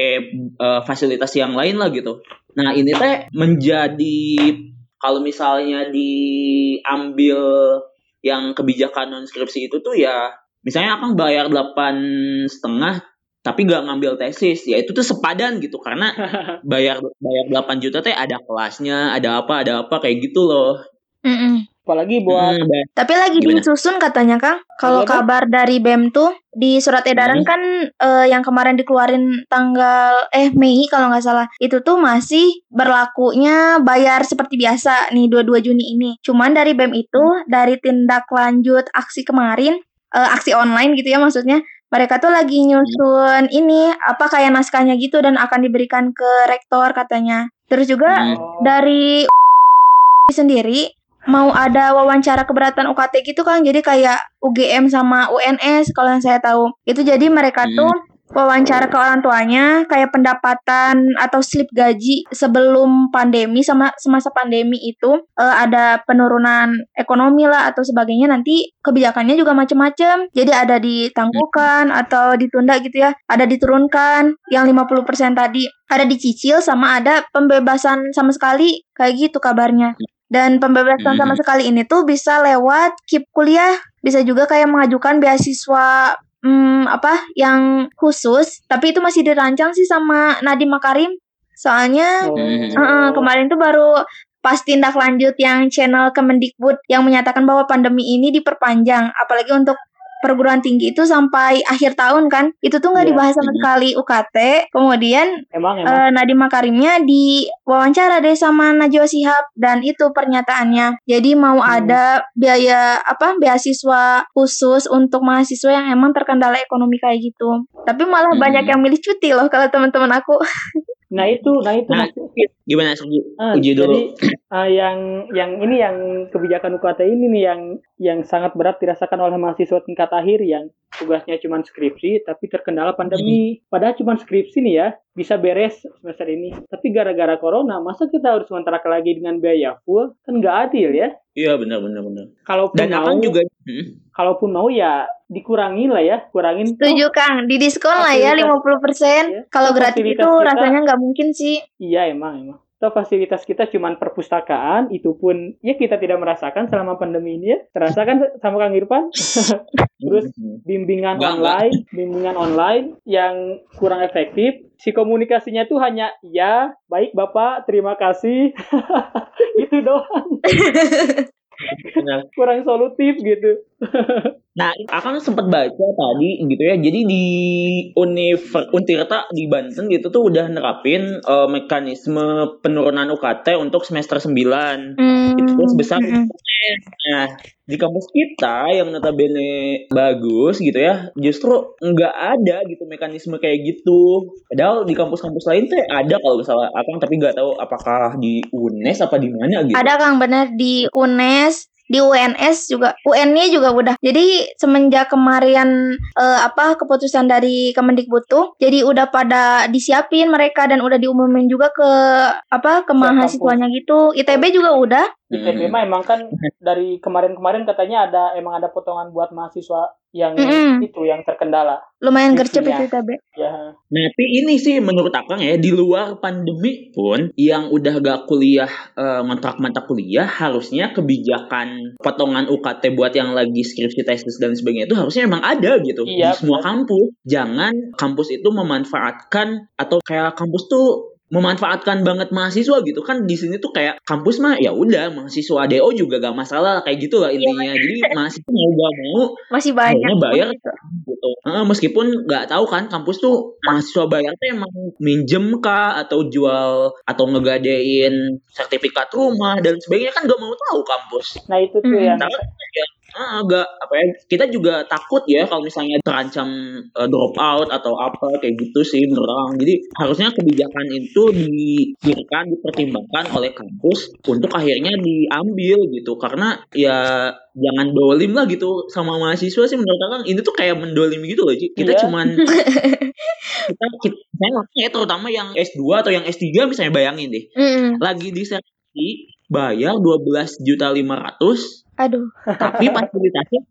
eh, fasilitas yang lain lah gitu. Nah ini teh menjadi kalau misalnya diambil yang kebijakan non skripsi itu tuh ya misalnya akan bayar delapan setengah tapi gak ngambil tesis ya itu tuh sepadan gitu karena bayar bayar 8 juta teh ada kelasnya ada apa ada apa kayak gitu loh Mm-mm. Apalagi buat Hmm, Tapi lagi Gimana? disusun katanya Kang. Kalau kabar dari BEM tuh di surat edaran Hmm. kan eh, yang kemarin dikeluarin tanggal eh Mei kalau nggak salah. Itu tuh masih berlakunya bayar seperti biasa nih 22 Juni ini. Cuman dari BEM itu dari tindak lanjut aksi kemarin eh, aksi online gitu ya maksudnya. Mereka tuh lagi nyusun ini apa kayak naskahnya gitu dan akan diberikan ke rektor katanya. Terus juga Hmm. Dari sendiri mau ada wawancara keberatan UKT gitu kan jadi kayak UGM sama UNS kalau yang saya tahu itu jadi mereka Hmm. tuh wawancara ke orang tuanya kayak pendapatan atau slip gaji sebelum pandemi sama semasa pandemi itu eh, ada penurunan ekonomi lah atau sebagainya nanti kebijakannya juga macam-macam jadi ada ditangguhkan atau ditunda gitu ya ada diturunkan. Yang 50% tadi ada dicicil sama ada pembebasan sama sekali kayak gitu kabarnya. Dan pembebasan sama Mhm. sekali ini tuh bisa lewat KIP kuliah bisa juga kayak mengajukan beasiswa hmm, apa yang khusus tapi itu masih dirancang sih sama Nadiem Makarim soalnya oh. Eh, kemarin tuh baru pas tindak lanjut yang channel Kemendikbud yang menyatakan bahwa pandemi ini diperpanjang apalagi untuk perguruan tinggi itu sampai akhir tahun kan itu tuh nggak Iya. dibahas sama Mhm. sekali UKT kemudian Emang emang. eh, Nadiem Makarimnya diwawancara deh sama Najwa Shihab dan itu pernyataannya jadi mau Hmm. ada biaya apa beasiswa khusus untuk mahasiswa yang emang terkendala ekonomi kayak gitu tapi malah Hmm. banyak yang milih cuti loh kalau teman-teman aku Nah itu, nah itu Nah. Gimana Sergi? Ah, Uji dulu. Jadi ah, yang yang ini yang kebijakan UKT ini nih yang yang sangat berat dirasakan oleh mahasiswa tingkat akhir yang tugasnya cuma skripsi tapi terkendala pandemi. Padahal cuma skripsi nih ya bisa beres semester ini. Tapi gara-gara corona masa kita harus kontrak lagi dengan biaya full kan nggak adil ya. Iya benar benar benar. Kalaupun Dan mau, juga Hmm. kalaupun mau ya dikurangi lah ya, kurangin. setuju Kang di diskon lah ya Fasilitas- 50% Iya. kalau Fasilitas gratis itu kita- rasanya nggak mungkin sih Iya emang emang. Atau fasilitas kita cuma perpustakaan, itu pun ya kita tidak merasakan selama pandemi ini ya. Terasakan sama Kang Irfan. Terus bimbingan Enggak, online, bimbingan online yang kurang efektif. Si komunikasinya tuh hanya ya, baik Bapak, terima kasih. itu doang. Kurang solutif gitu. Nah, akan sempat baca tadi gitu ya. Jadi di Univ Untirta di Banten gitu tuh udah nerapin eh, mekanisme penurunan UKT untuk semester 9. Hmm, Itu tuh sebesar mm-mm. Nah, di kampus kita yang notabene bagus gitu ya, justru nggak ada gitu mekanisme kayak gitu. Padahal di kampus-kampus lain tuh ada kalau nggak salah akang, tapi nggak tahu apakah di UNES apa di mana gitu. Ada Kang bener di UNES, di UNS juga, UN-nya juga udah. Jadi semenjak kemarin eh, apa keputusan dari Kemendikbud tuh, jadi udah pada disiapin mereka dan udah diumumin juga ke apa ke mahasiswanya gitu. ITB juga udah. ITB Hmm. mah emang kan dari kemarin-kemarin katanya ada emang ada potongan buat mahasiswa yang Mm-mm. itu yang terkendala. Lumayan gercep itu ITB. Ya. Nah, tapi ini sih menurut Akang ya, di luar pandemi pun yang udah gak kuliah eh, ngontrak mata kuliah, harusnya kebijakan potongan UKT buat yang lagi skripsi tesis dan sebagainya itu harusnya emang ada gitu Iya, di semua kampus. Jangan kampus itu memanfaatkan atau kayak kampus tuh memanfaatkan banget mahasiswa gitu kan di sini tuh kayak kampus mah ya udah mahasiswa DO juga gak masalah kayak gitu lah intinya jadi mahasiswa mau gak mau Masih banyak. Bayar. gitu. gitu. Heeh, meskipun nggak tahu kan kampus tuh mahasiswa bayar tuh emang minjem kah atau jual atau ngegadein sertifikat rumah dan sebagainya kan nggak mau tahu kampus. Nah itu tuh Mm-mm. yang ya agak apa ya kita juga takut ya kalau misalnya terancam eh, drop out atau apa kayak gitu sih menurut orang. Jadi harusnya kebijakan itu dipikirkan dipertimbangkan oleh kampus untuk akhirnya diambil gitu karena ya jangan dolim lah gitu sama mahasiswa sih menurut orang ini tuh kayak mendolim gitu loh kita Iya. cuman kita, kita saya ya terutama yang S2 atau yang S3 misalnya bayangin deh Mm-mm. lagi di sertifi bayar 12 juta 500 Aduh. tapi fasilitasnya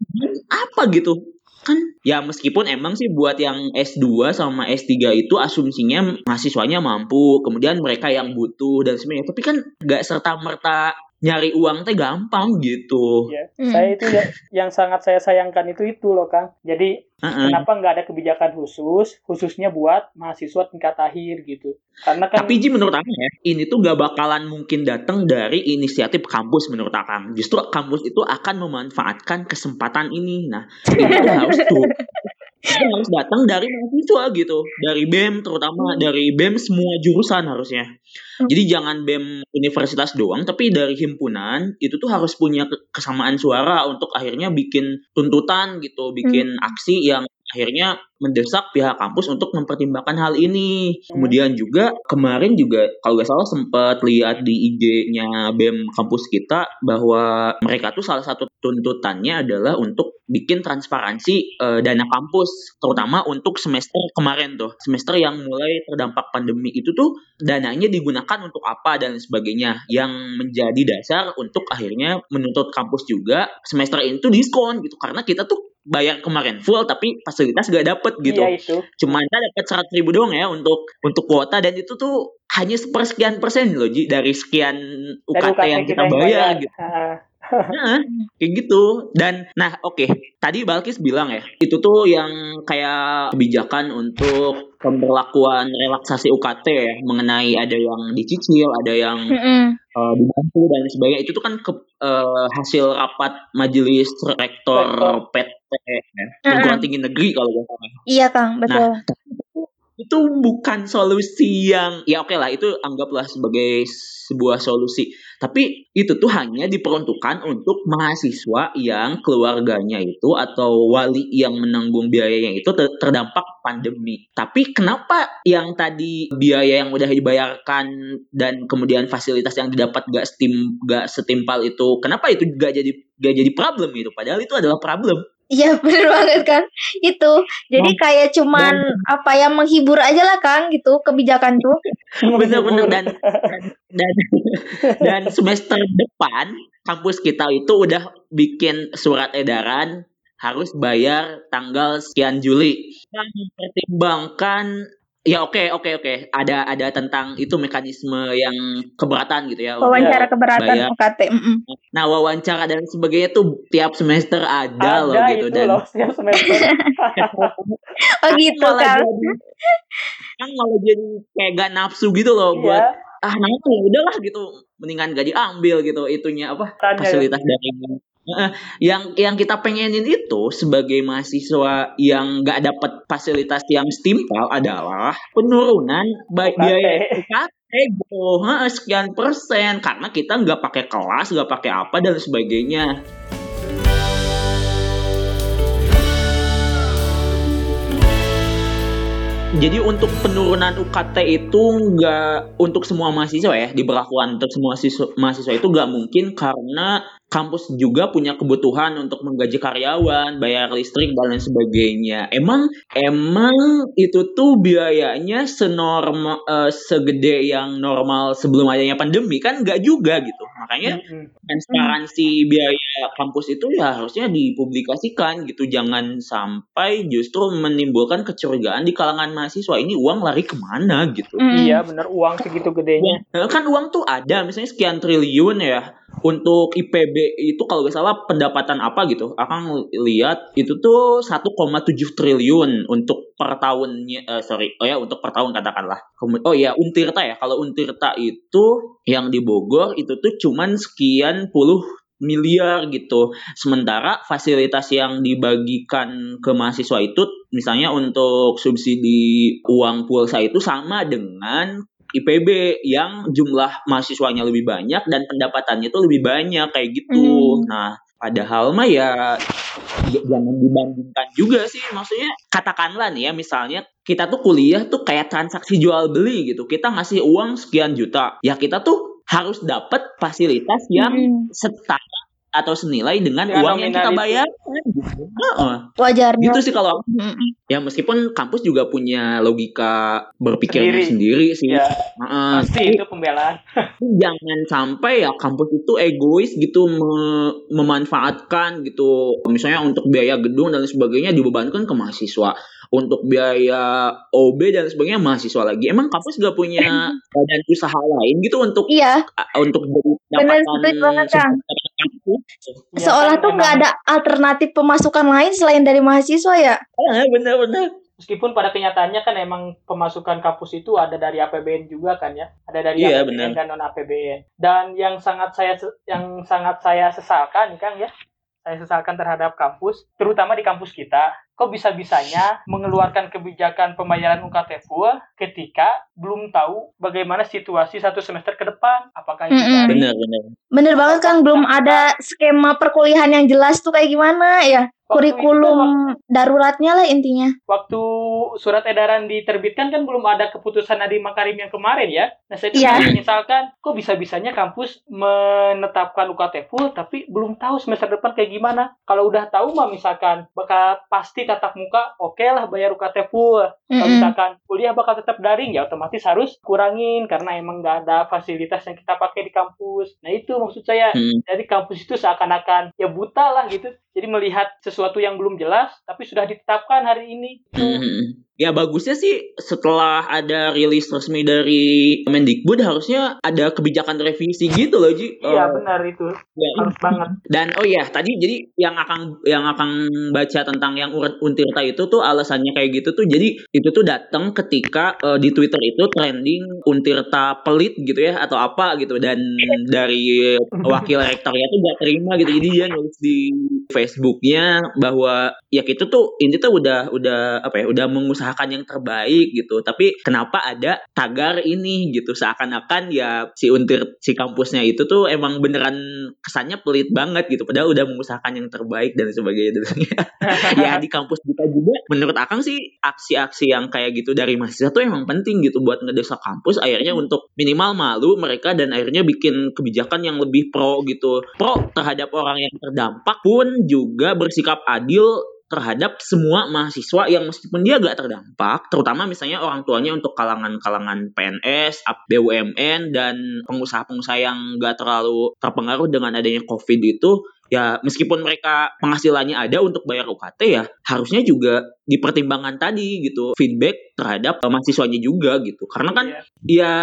apa gitu kan ya meskipun emang sih buat yang S2 sama S3 itu asumsinya mahasiswanya mampu kemudian mereka yang butuh dan sebagainya tapi kan nggak serta merta nyari uang teh gampang gitu ya, Hmm. saya itu ya, yang sangat saya sayangkan itu itu loh Kang. Jadi Heeh. kenapa nggak ada kebijakan khusus khususnya buat mahasiswa tingkat akhir gitu? Karena kan Tapi Ji menurut Akang ya, ini tuh gak bakalan mungkin datang dari inisiatif kampus menurut Akang. Justru kampus itu akan memanfaatkan kesempatan ini. Nah, ini tuh harus tuh itu harus datang dari mahasiswa gitu, dari BEM terutama. Dari BEM semua jurusan harusnya. Jadi jangan BEM universitas doang, tapi dari himpunan itu tuh harus punya ke- kesamaan suara untuk akhirnya bikin tuntutan gitu, bikin aksi yang akhirnya mendesak pihak kampus untuk mempertimbangkan hal ini. Kemudian juga kemarin juga kalau nggak salah sempat lihat di IG-nya BEM kampus kita bahwa mereka tuh salah satu tuntutannya adalah untuk bikin transparansi eh, dana kampus, terutama untuk semester kemarin tuh, semester yang mulai terdampak pandemi itu tuh dananya digunakan untuk apa dan sebagainya. Yang menjadi dasar untuk akhirnya menuntut kampus juga semester ini tuh diskon gitu. Karena kita tuh bayar kemarin full tapi fasilitas gak dapet gitu iya itu. cuman kita dapat seratus ribu doang ya untuk untuk kuota dan itu tuh hanya sepersekian persen loh Ji, dari sekian Dari UKT UKT yang kita bayar gitu Ah, Nah, kayak gitu. Dan nah, oke. Tadi Balkis bilang ya, itu tuh yang kayak kebijakan untuk pemberlakuan relaksasi UKT ya mengenai ada yang dicicil, ada yang Mm-mm. uh, dibantu dan sebagainya itu tuh kan ke, uh, hasil rapat majelis rektor. PT ya, perguruan tinggi negeri kalau nggak salah. Iya Kang, betul. itu bukan solusi yang ya oke lah itu anggaplah sebagai sebuah solusi tapi itu tuh hanya diperuntukkan untuk mahasiswa yang keluarganya itu atau wali yang menanggung biayanya itu ter- terdampak pandemi. Tapi kenapa yang tadi biaya yang udah dibayarkan dan kemudian fasilitas yang didapat gak stim gak setimpal itu kenapa itu gak jadi gak jadi problem gitu? Padahal itu adalah problem. Iya bener banget kan? Itu. Jadi kayak cuman apa ya menghibur aja lah Kang gitu kebijakan tuh. Bener-bener dan dan dan semester depan kampus kita itu udah bikin surat edaran harus bayar tanggal sekian Juli dan mempertimbangkan ya oke oke oke ada ada tentang itu mekanisme yang keberatan gitu ya wawancara keberatan bayar. UKT nah wawancara dan sebagainya tuh tiap semester ada, Ada loh gitu itu dan loh semester. oh gitu malah Kang jadi kan malah jadi kayak gak nafsu gitu loh buat Iya. Ah itu ya udahlah gitu mendingan gak diambil gitu itunya apa Tanya ya. fasilitas dari Heeh, yang yang kita pengenin itu sebagai mahasiswa yang nggak dapat fasilitas yang setimpal adalah penurunan ba- UKT. biaya UKT gitu sekian persen karena kita nggak pakai kelas nggak pakai apa dan sebagainya Jadi untuk penurunan UKT itu nggak untuk semua mahasiswa ya diberlakukan untuk semua mahasiswa, itu nggak mungkin karena kampus juga punya kebutuhan untuk menggaji karyawan, bayar listrik dan lain sebagainya. Emang emang itu tuh biayanya senormal eh, segede yang normal sebelum adanya pandemi kan nggak juga gitu. Makanya transparansi biaya kampus itu ya harusnya dipublikasikan gitu jangan sampai justru menimbulkan kecurigaan di kalangan mahasiswa ini uang lari ke mana gitu. Iya bener uang segitu gedenya. Nah, kan uang tuh ada misalnya sekian triliun ya untuk IPB itu kalau nggak salah pendapatan apa gitu? Akan lihat itu tuh 1,7 triliun untuk per tahunnya eh, sorry oh ya untuk per tahun katakanlah. Oh ya Untirta ya. Kalau Untirta itu yang di Bogor itu tuh cuman sekian puluh miliar gitu. Sementara fasilitas yang dibagikan ke mahasiswa itu misalnya untuk subsidi uang pulsa itu sama dengan IPB yang jumlah mahasiswanya lebih banyak dan pendapatannya itu lebih banyak kayak gitu. Hmm. Nah, padahal mah ya jangan dibandingkan juga sih. Maksudnya katakanlah nih ya misalnya kita tuh kuliah tuh kayak transaksi jual beli gitu. Kita ngasih uang sekian juta. Ya kita tuh harus dapat fasilitas yang Mm-mm. setara atau senilai dengan Dengan uang yang kita bayar. Gitu. Heeh. wajarnya Gitu sih kalau aku. Ya meskipun kampus juga punya logika berpikirnya Sendiri. sendiri, sih. Ya Heeh. pasti itu pembelaan. jangan sampai ya kampus itu egois gitu me- memanfaatkan gitu misalnya untuk biaya gedung dan sebagainya dibebankan ke mahasiswa untuk biaya OB dan sebagainya mahasiswa lagi emang kampus gak punya badan usaha lain gitu untuk iya untuk pendapatan Ya, seolah kan tuh nggak ada alternatif pemasukan lain selain dari mahasiswa ya? Ah, bener-bener Meskipun pada kenyataannya kan emang pemasukan kampus itu ada dari APBN juga kan ya, ada dari Iya, APBN benar. dan non APBN. Dan yang sangat saya yang sangat saya sesalkan Kang ya, saya sesalkan terhadap kampus, terutama di kampus kita, kok bisa-bisanya mengeluarkan kebijakan pembayaran UKT full ketika belum tahu bagaimana situasi satu semester ke depan, apakah itu Mm-mm. dari bener-bener bener banget kan belum ada skema perkuliahan yang jelas tuh kayak gimana ya Kurikulum daruratnya lah intinya waktu surat edaran diterbitkan kan belum ada keputusan Nadiem Makarim yang kemarin ya. Nah saya itu Iya. menyesalkan kok bisa-bisanya kampus menetapkan UKT full tapi belum tahu semester depan kayak gimana. Kalau udah tahu mah misalkan bakal pasti tatap muka oke lah bayar UKT full. Kalau misalkan kuliah bakal tetap daring ya otomatis harus kurangin karena emang nggak ada fasilitas yang kita pakai di kampus. Nah itu maksud saya Hmm. jadi kampus itu seakan-akan ya buta lah gitu. Jadi melihat sesuatu yang belum jelas tapi sudah ditetapkan hari ini. Itu Hmm. Ya bagusnya sih setelah ada rilis resmi dari Mendikbud harusnya ada kebijakan revisi gitu loh Ji. Iya Eh, benar itu. ya, Harus banget. Dan oh iya tadi jadi yang akan yang akan baca tentang yang Untirta itu tuh alasannya kayak gitu tuh jadi itu tuh datang ketika eh, di Twitter itu trending Untirta pelit gitu ya atau apa gitu dan dari wakil rektornya tuh gak terima gitu jadi dia nulis di Facebooknya bahwa ya itu tuh ini tuh udah udah apa ya udah mengusahakan yang terbaik gitu. Tapi kenapa ada tagar ini gitu? Seakan-akan ya si untir si kampusnya itu tuh emang beneran kesannya pelit banget gitu. Padahal udah mengusahakan yang terbaik dan sebagainya. Ya di kampus kita juga menurut Akang sih aksi-aksi yang kayak gitu dari mahasiswa tuh emang penting gitu buat ngedesak kampus. Akhirnya untuk minimal malu mereka dan akhirnya bikin kebijakan yang lebih pro gitu. Pro terhadap orang yang terdampak pun juga bersikap adil terhadap semua mahasiswa yang meskipun dia gak terdampak, terutama misalnya orang tuanya untuk kalangan-kalangan PNS, BUMN, dan pengusaha-pengusaha yang gak terlalu terpengaruh dengan adanya COVID itu, ya meskipun mereka penghasilannya ada untuk bayar UKT ya, harusnya juga dipertimbangkan tadi gitu, feedback terhadap eh, mahasiswanya juga gitu. Karena kan Iya. ya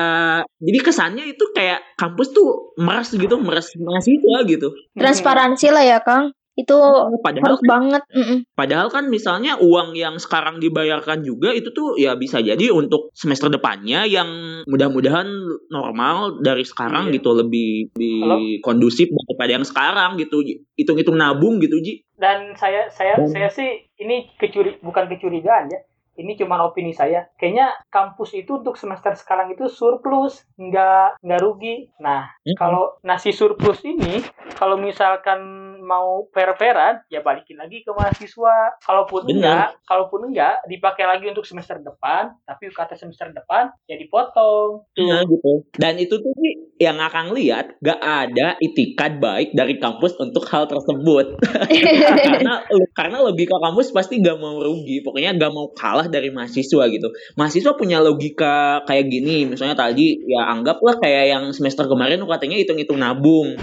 jadi kesannya itu kayak kampus tuh meres gitu, meres mahasiswa gitu. Transparansi lah ya Kang. Itu Padahal harus banget. Mm-mm. Padahal kan misalnya uang yang sekarang dibayarkan juga itu tuh ya bisa jadi untuk semester depannya yang mudah-mudahan normal dari sekarang Iya. gitu lebih, lebih Halo? kondusif daripada yang sekarang gitu. Hitung-hitung nabung gitu Ji. Dan saya saya Dan- saya sih ini kecuri bukan kecurigaan ya. Ini cuma opini saya. Kayaknya kampus itu untuk semester sekarang itu surplus, nggak nggak rugi. Nah, kalau nasi surplus ini kalau misalkan mau fair-fairan ya balikin lagi ke mahasiswa kalaupun Benar. enggak kalaupun enggak dipakai lagi untuk semester depan tapi UKT semester depan ya dipotong Nah, gitu. Dan itu tuh yang akan lihat gak ada itikat baik dari kampus untuk hal tersebut. karena karena logika kampus pasti gak mau rugi pokoknya gak mau kalah dari mahasiswa gitu. Mahasiswa punya logika kayak gini misalnya tadi ya anggaplah kayak yang semester kemarin katanya hitung-hitung nabung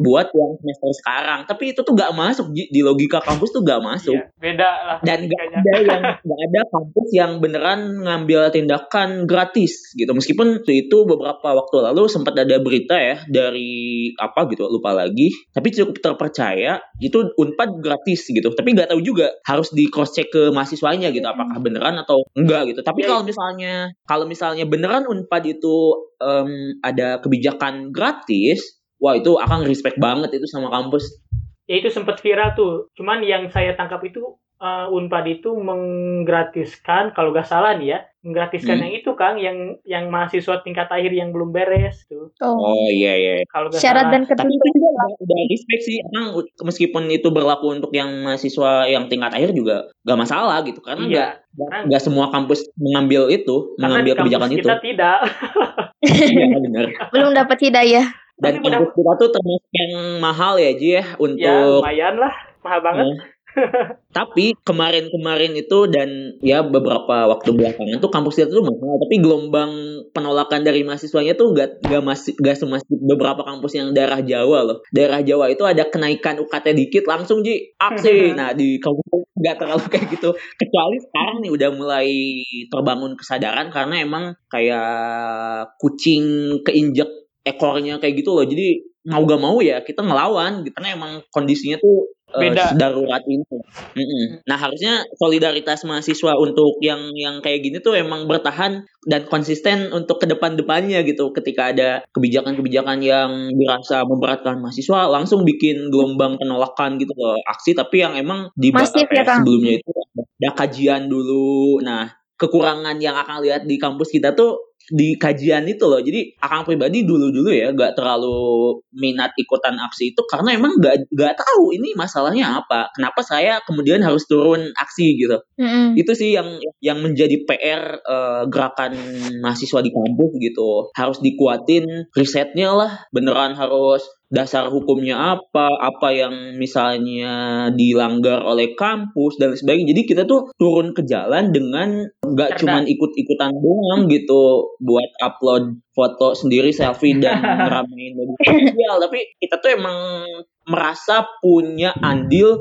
buat yang semester sekarang. Tapi itu tuh gak masuk di logika kampus tuh gak masuk. Iya, beda lah dan gak ada yang gak ada kampus yang beneran ngambil tindakan gratis gitu. Meskipun itu beberapa waktu lalu sempat ada berita ya dari apa gitu lupa lagi. Tapi cukup terpercaya itu unpad gratis gitu. Tapi nggak tahu juga harus di cross check ke mahasiswanya gitu apakah beneran atau enggak gitu. Tapi Ya, kalau misalnya kalau misalnya beneran unpad itu em, ada kebijakan gratis wah itu akan respect banget itu sama kampus. Ya itu sempat viral tuh. Cuman yang saya tangkap itu eh, Unpad itu menggratiskan kalau gak salah nih ya menggratiskan Hmm. yang itu Kang yang yang mahasiswa tingkat akhir yang belum beres tuh Oh. oh iya iya. Kalau gak Syarat salah. dan tapi ketentuan. itu juga udah, respect sih emang meskipun itu berlaku untuk yang mahasiswa yang tingkat akhir juga gak masalah gitu karena iya. nggak Karena- nggak semua kampus mengambil itu karena mengambil kebijakan itu. kita tidak. Iya benar. Belum dapat hidayah. dan kampus kita tuh termasuk yang mahal ya Ji ya ya untuk lumayan lah mahal banget. Eh, tapi kemarin-kemarin itu dan ya beberapa waktu belakangan tuh kampus kita tuh mahal. Tapi gelombang penolakan dari mahasiswanya tuh gak gak masih gak semasif beberapa kampus yang daerah Jawa loh. Daerah Jawa itu ada kenaikan UKT dikit langsung ji. Aksi. Nah di kampus nggak terlalu kayak gitu. Kecuali sekarang nih udah mulai terbangun kesadaran karena emang kayak kucing keinjek ekornya kayak gitu loh. Jadi mau gak mau ya kita ngelawan gitu. Karena emang kondisinya tuh eh, Beda. sedarurat ini. Mm-mm. Nah harusnya solidaritas mahasiswa untuk yang yang kayak gini tuh emang bertahan dan konsisten untuk ke depan-depannya gitu. Ketika ada kebijakan-kebijakan yang dirasa memberatkan mahasiswa, langsung bikin gelombang penolakan gitu loh aksi. Tapi yang emang di Masif ya, Kang? sebelumnya itu ada kajian dulu. Nah kekurangan yang akan lihat di kampus kita tuh di kajian itu loh. Jadi akang pribadi dulu-dulu ya gak terlalu minat ikutan aksi itu karena emang gak, gak tahu ini masalahnya apa. Kenapa saya kemudian harus turun aksi gitu. Mm-mm. Itu sih yang yang menjadi PR eh, gerakan mahasiswa di kampus gitu. Harus dikuatin risetnya lah. Beneran harus dasar hukumnya apa, apa yang misalnya dilanggar oleh kampus dan sebagainya. Jadi kita tuh turun ke jalan dengan nggak cuman ikut-ikutan doang gitu buat upload foto sendiri selfie dan ngeramein media sosial, tapi kita tuh emang merasa punya andil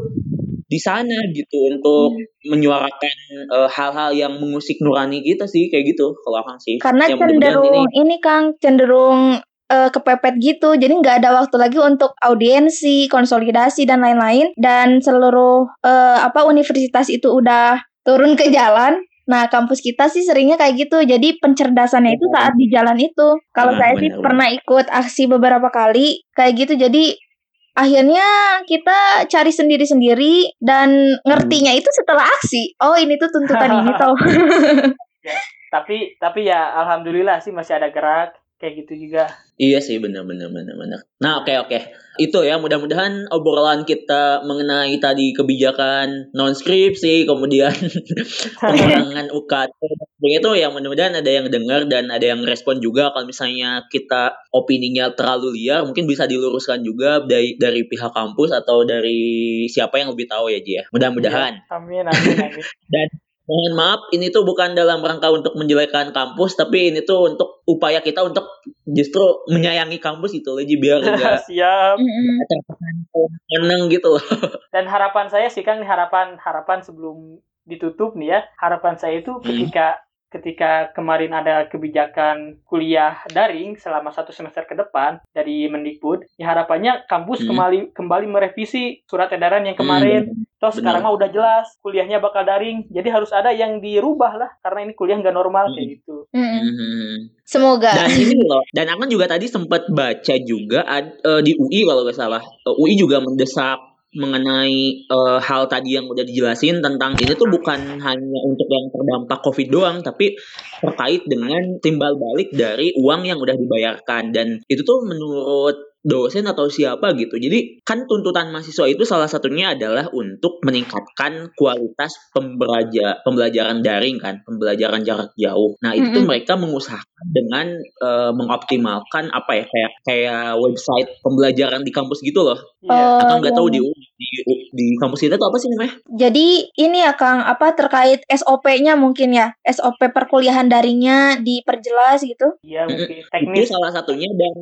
di sana gitu untuk menyuarakan eh, hal-hal yang mengusik nurani kita sih kayak gitu kalau Akang sih. Karena Ya, mudah-mudahan cenderung ini ini Kang cenderung eh, kepepet gitu. Jadi nggak ada waktu lagi untuk audiensi, konsolidasi dan lain-lain dan seluruh eh, apa universitas itu udah turun ke jalan. Nah, kampus kita sih seringnya kayak gitu. Jadi pencerdasannya itu saat di jalan itu. Kalau Ah, saya sih benar-benar. pernah ikut aksi beberapa kali kayak gitu. Jadi akhirnya kita cari sendiri-sendiri dan ngertinya itu setelah aksi. Oh, ini tuh tuntutan ini toh. Tapi tapi ya alhamdulillah sih masih ada gerak kayak gitu juga. Iya sih benar benar benar benar. Nah oke oke itu ya mudah-mudahan obrolan kita mengenai tadi kebijakan non skripsi kemudian pengurangan UKT begitu ya mudah-mudahan ada yang dengar dan ada yang respon juga kalau misalnya kita opininya terlalu liar mungkin bisa diluruskan juga dari dari pihak kampus atau dari siapa yang lebih tahu ya Ji ya. Mudah-mudahan. Amin amin amin. Dan mohon maaf, ini tuh bukan dalam rangka untuk menjelekkan kampus, tapi ini tuh untuk upaya kita untuk justru menyayangi kampus itu aja biar enggak Siap. Meneng gitu loh. Dan harapan saya sih Kang, harapan harapan sebelum ditutup nih ya, harapan saya itu ketika ketika kemarin ada kebijakan kuliah daring selama satu semester ke depan dari Mendikbud, ya harapannya kampus Hmm. kembali kembali merevisi surat edaran yang kemarin. Terus benar. sekarang mah udah jelas kuliahnya bakal daring, jadi harus ada yang dirubah lah karena ini kuliah nggak normal Hmm. kayak gitu. Mm-mm. Mhm. Semoga. Dan ini loh, dan aku juga tadi sempat baca juga ad- eh, di UI kalau nggak salah, Eh, UI juga mendesak mengenai eh, hal tadi yang udah dijelasin tentang ini tuh bukan hanya untuk yang terdampak COVID doang, tapi terkait dengan timbal balik dari uang yang udah dibayarkan. Dan itu tuh menurut dosen atau siapa gitu. Jadi kan tuntutan mahasiswa itu salah satunya adalah untuk meningkatkan kualitas pembelajar pembelajaran daring kan, pembelajaran jarak jauh. Nah, itu tuh Mm-mm. mereka mengusahakan dengan eh, mengoptimalkan apa ya kayak kayak website pembelajaran di kampus gitu loh. Oh, Akang nggak tahu di di di kampus kita tuh apa sih namanya? Jadi ini ya Kang, apa terkait SOP-nya mungkin ya? SOP perkuliahan daringnya diperjelas gitu? Iya mungkin Itu teknis. salah satunya dan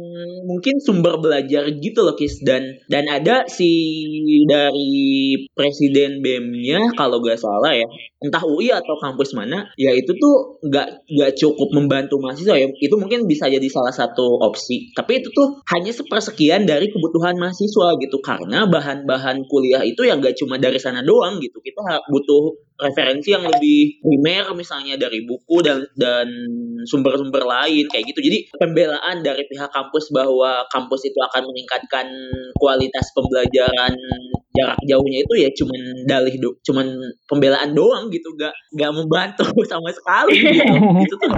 mungkin sumber belajar gitu loh Kis. Dan dan ada si dari presiden BEM-nya kalau gak salah ya entah UI atau kampus mana ya itu tuh nggak nggak cukup membantu mahasiswa ya. Itu mungkin bisa jadi salah satu opsi. Tapi itu tuh hanya sepersekian dari kebutuhan mahasiswa gitu. Karena bahan-bahan kuliah itu yang gak cuma dari sana doang gitu. Kita butuh referensi yang lebih primer misalnya dari buku dan dan sumber-sumber lain kayak gitu. Jadi pembelaan dari pihak kampus bahwa kampus itu akan meningkatkan kualitas pembelajaran jarak jauhnya itu ya cuman dalih do, cuman pembelaan doang gitu. Gak gak membantu sama sekali gitu. Itu tuh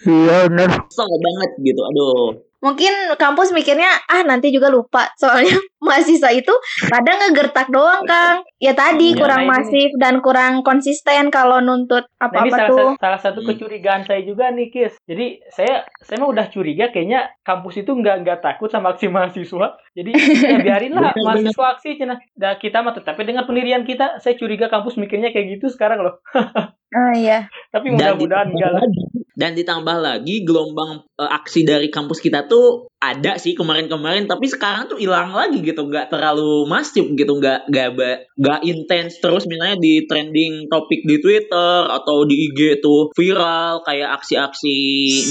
Iya benar. banget gitu. Aduh Mungkin kampus mikirnya, ah nanti juga lupa. Soalnya mahasiswa itu kadang ngegertak doang Kang. Ya tadi Iya, kurang nah ini masif dan kurang konsisten kalau nuntut Nah, ini apa-apa salah, tuh. satu, salah satu Hmm. kecurigaan saya juga nih, Kis. Jadi saya saya mah udah curiga kayaknya kampus itu nggak nggak takut sama aksi mahasiswa. Jadi ya biarin lah mahasiswa aksi cina. Nah, kita mah tapi dengan pendirian kita, saya curiga kampus mikirnya kayak gitu sekarang loh. Ah iya. Tapi mudah-mudahan enggak lagi dan ditambah lagi gelombang eh, aksi dari kampus kita tuh ada sih kemarin-kemarin tapi sekarang tuh hilang lagi gitu. Nggak terlalu masif gitu nggak nggak nggak intens terus. Misalnya di trending topik di Twitter atau di IG tuh viral kayak aksi-aksi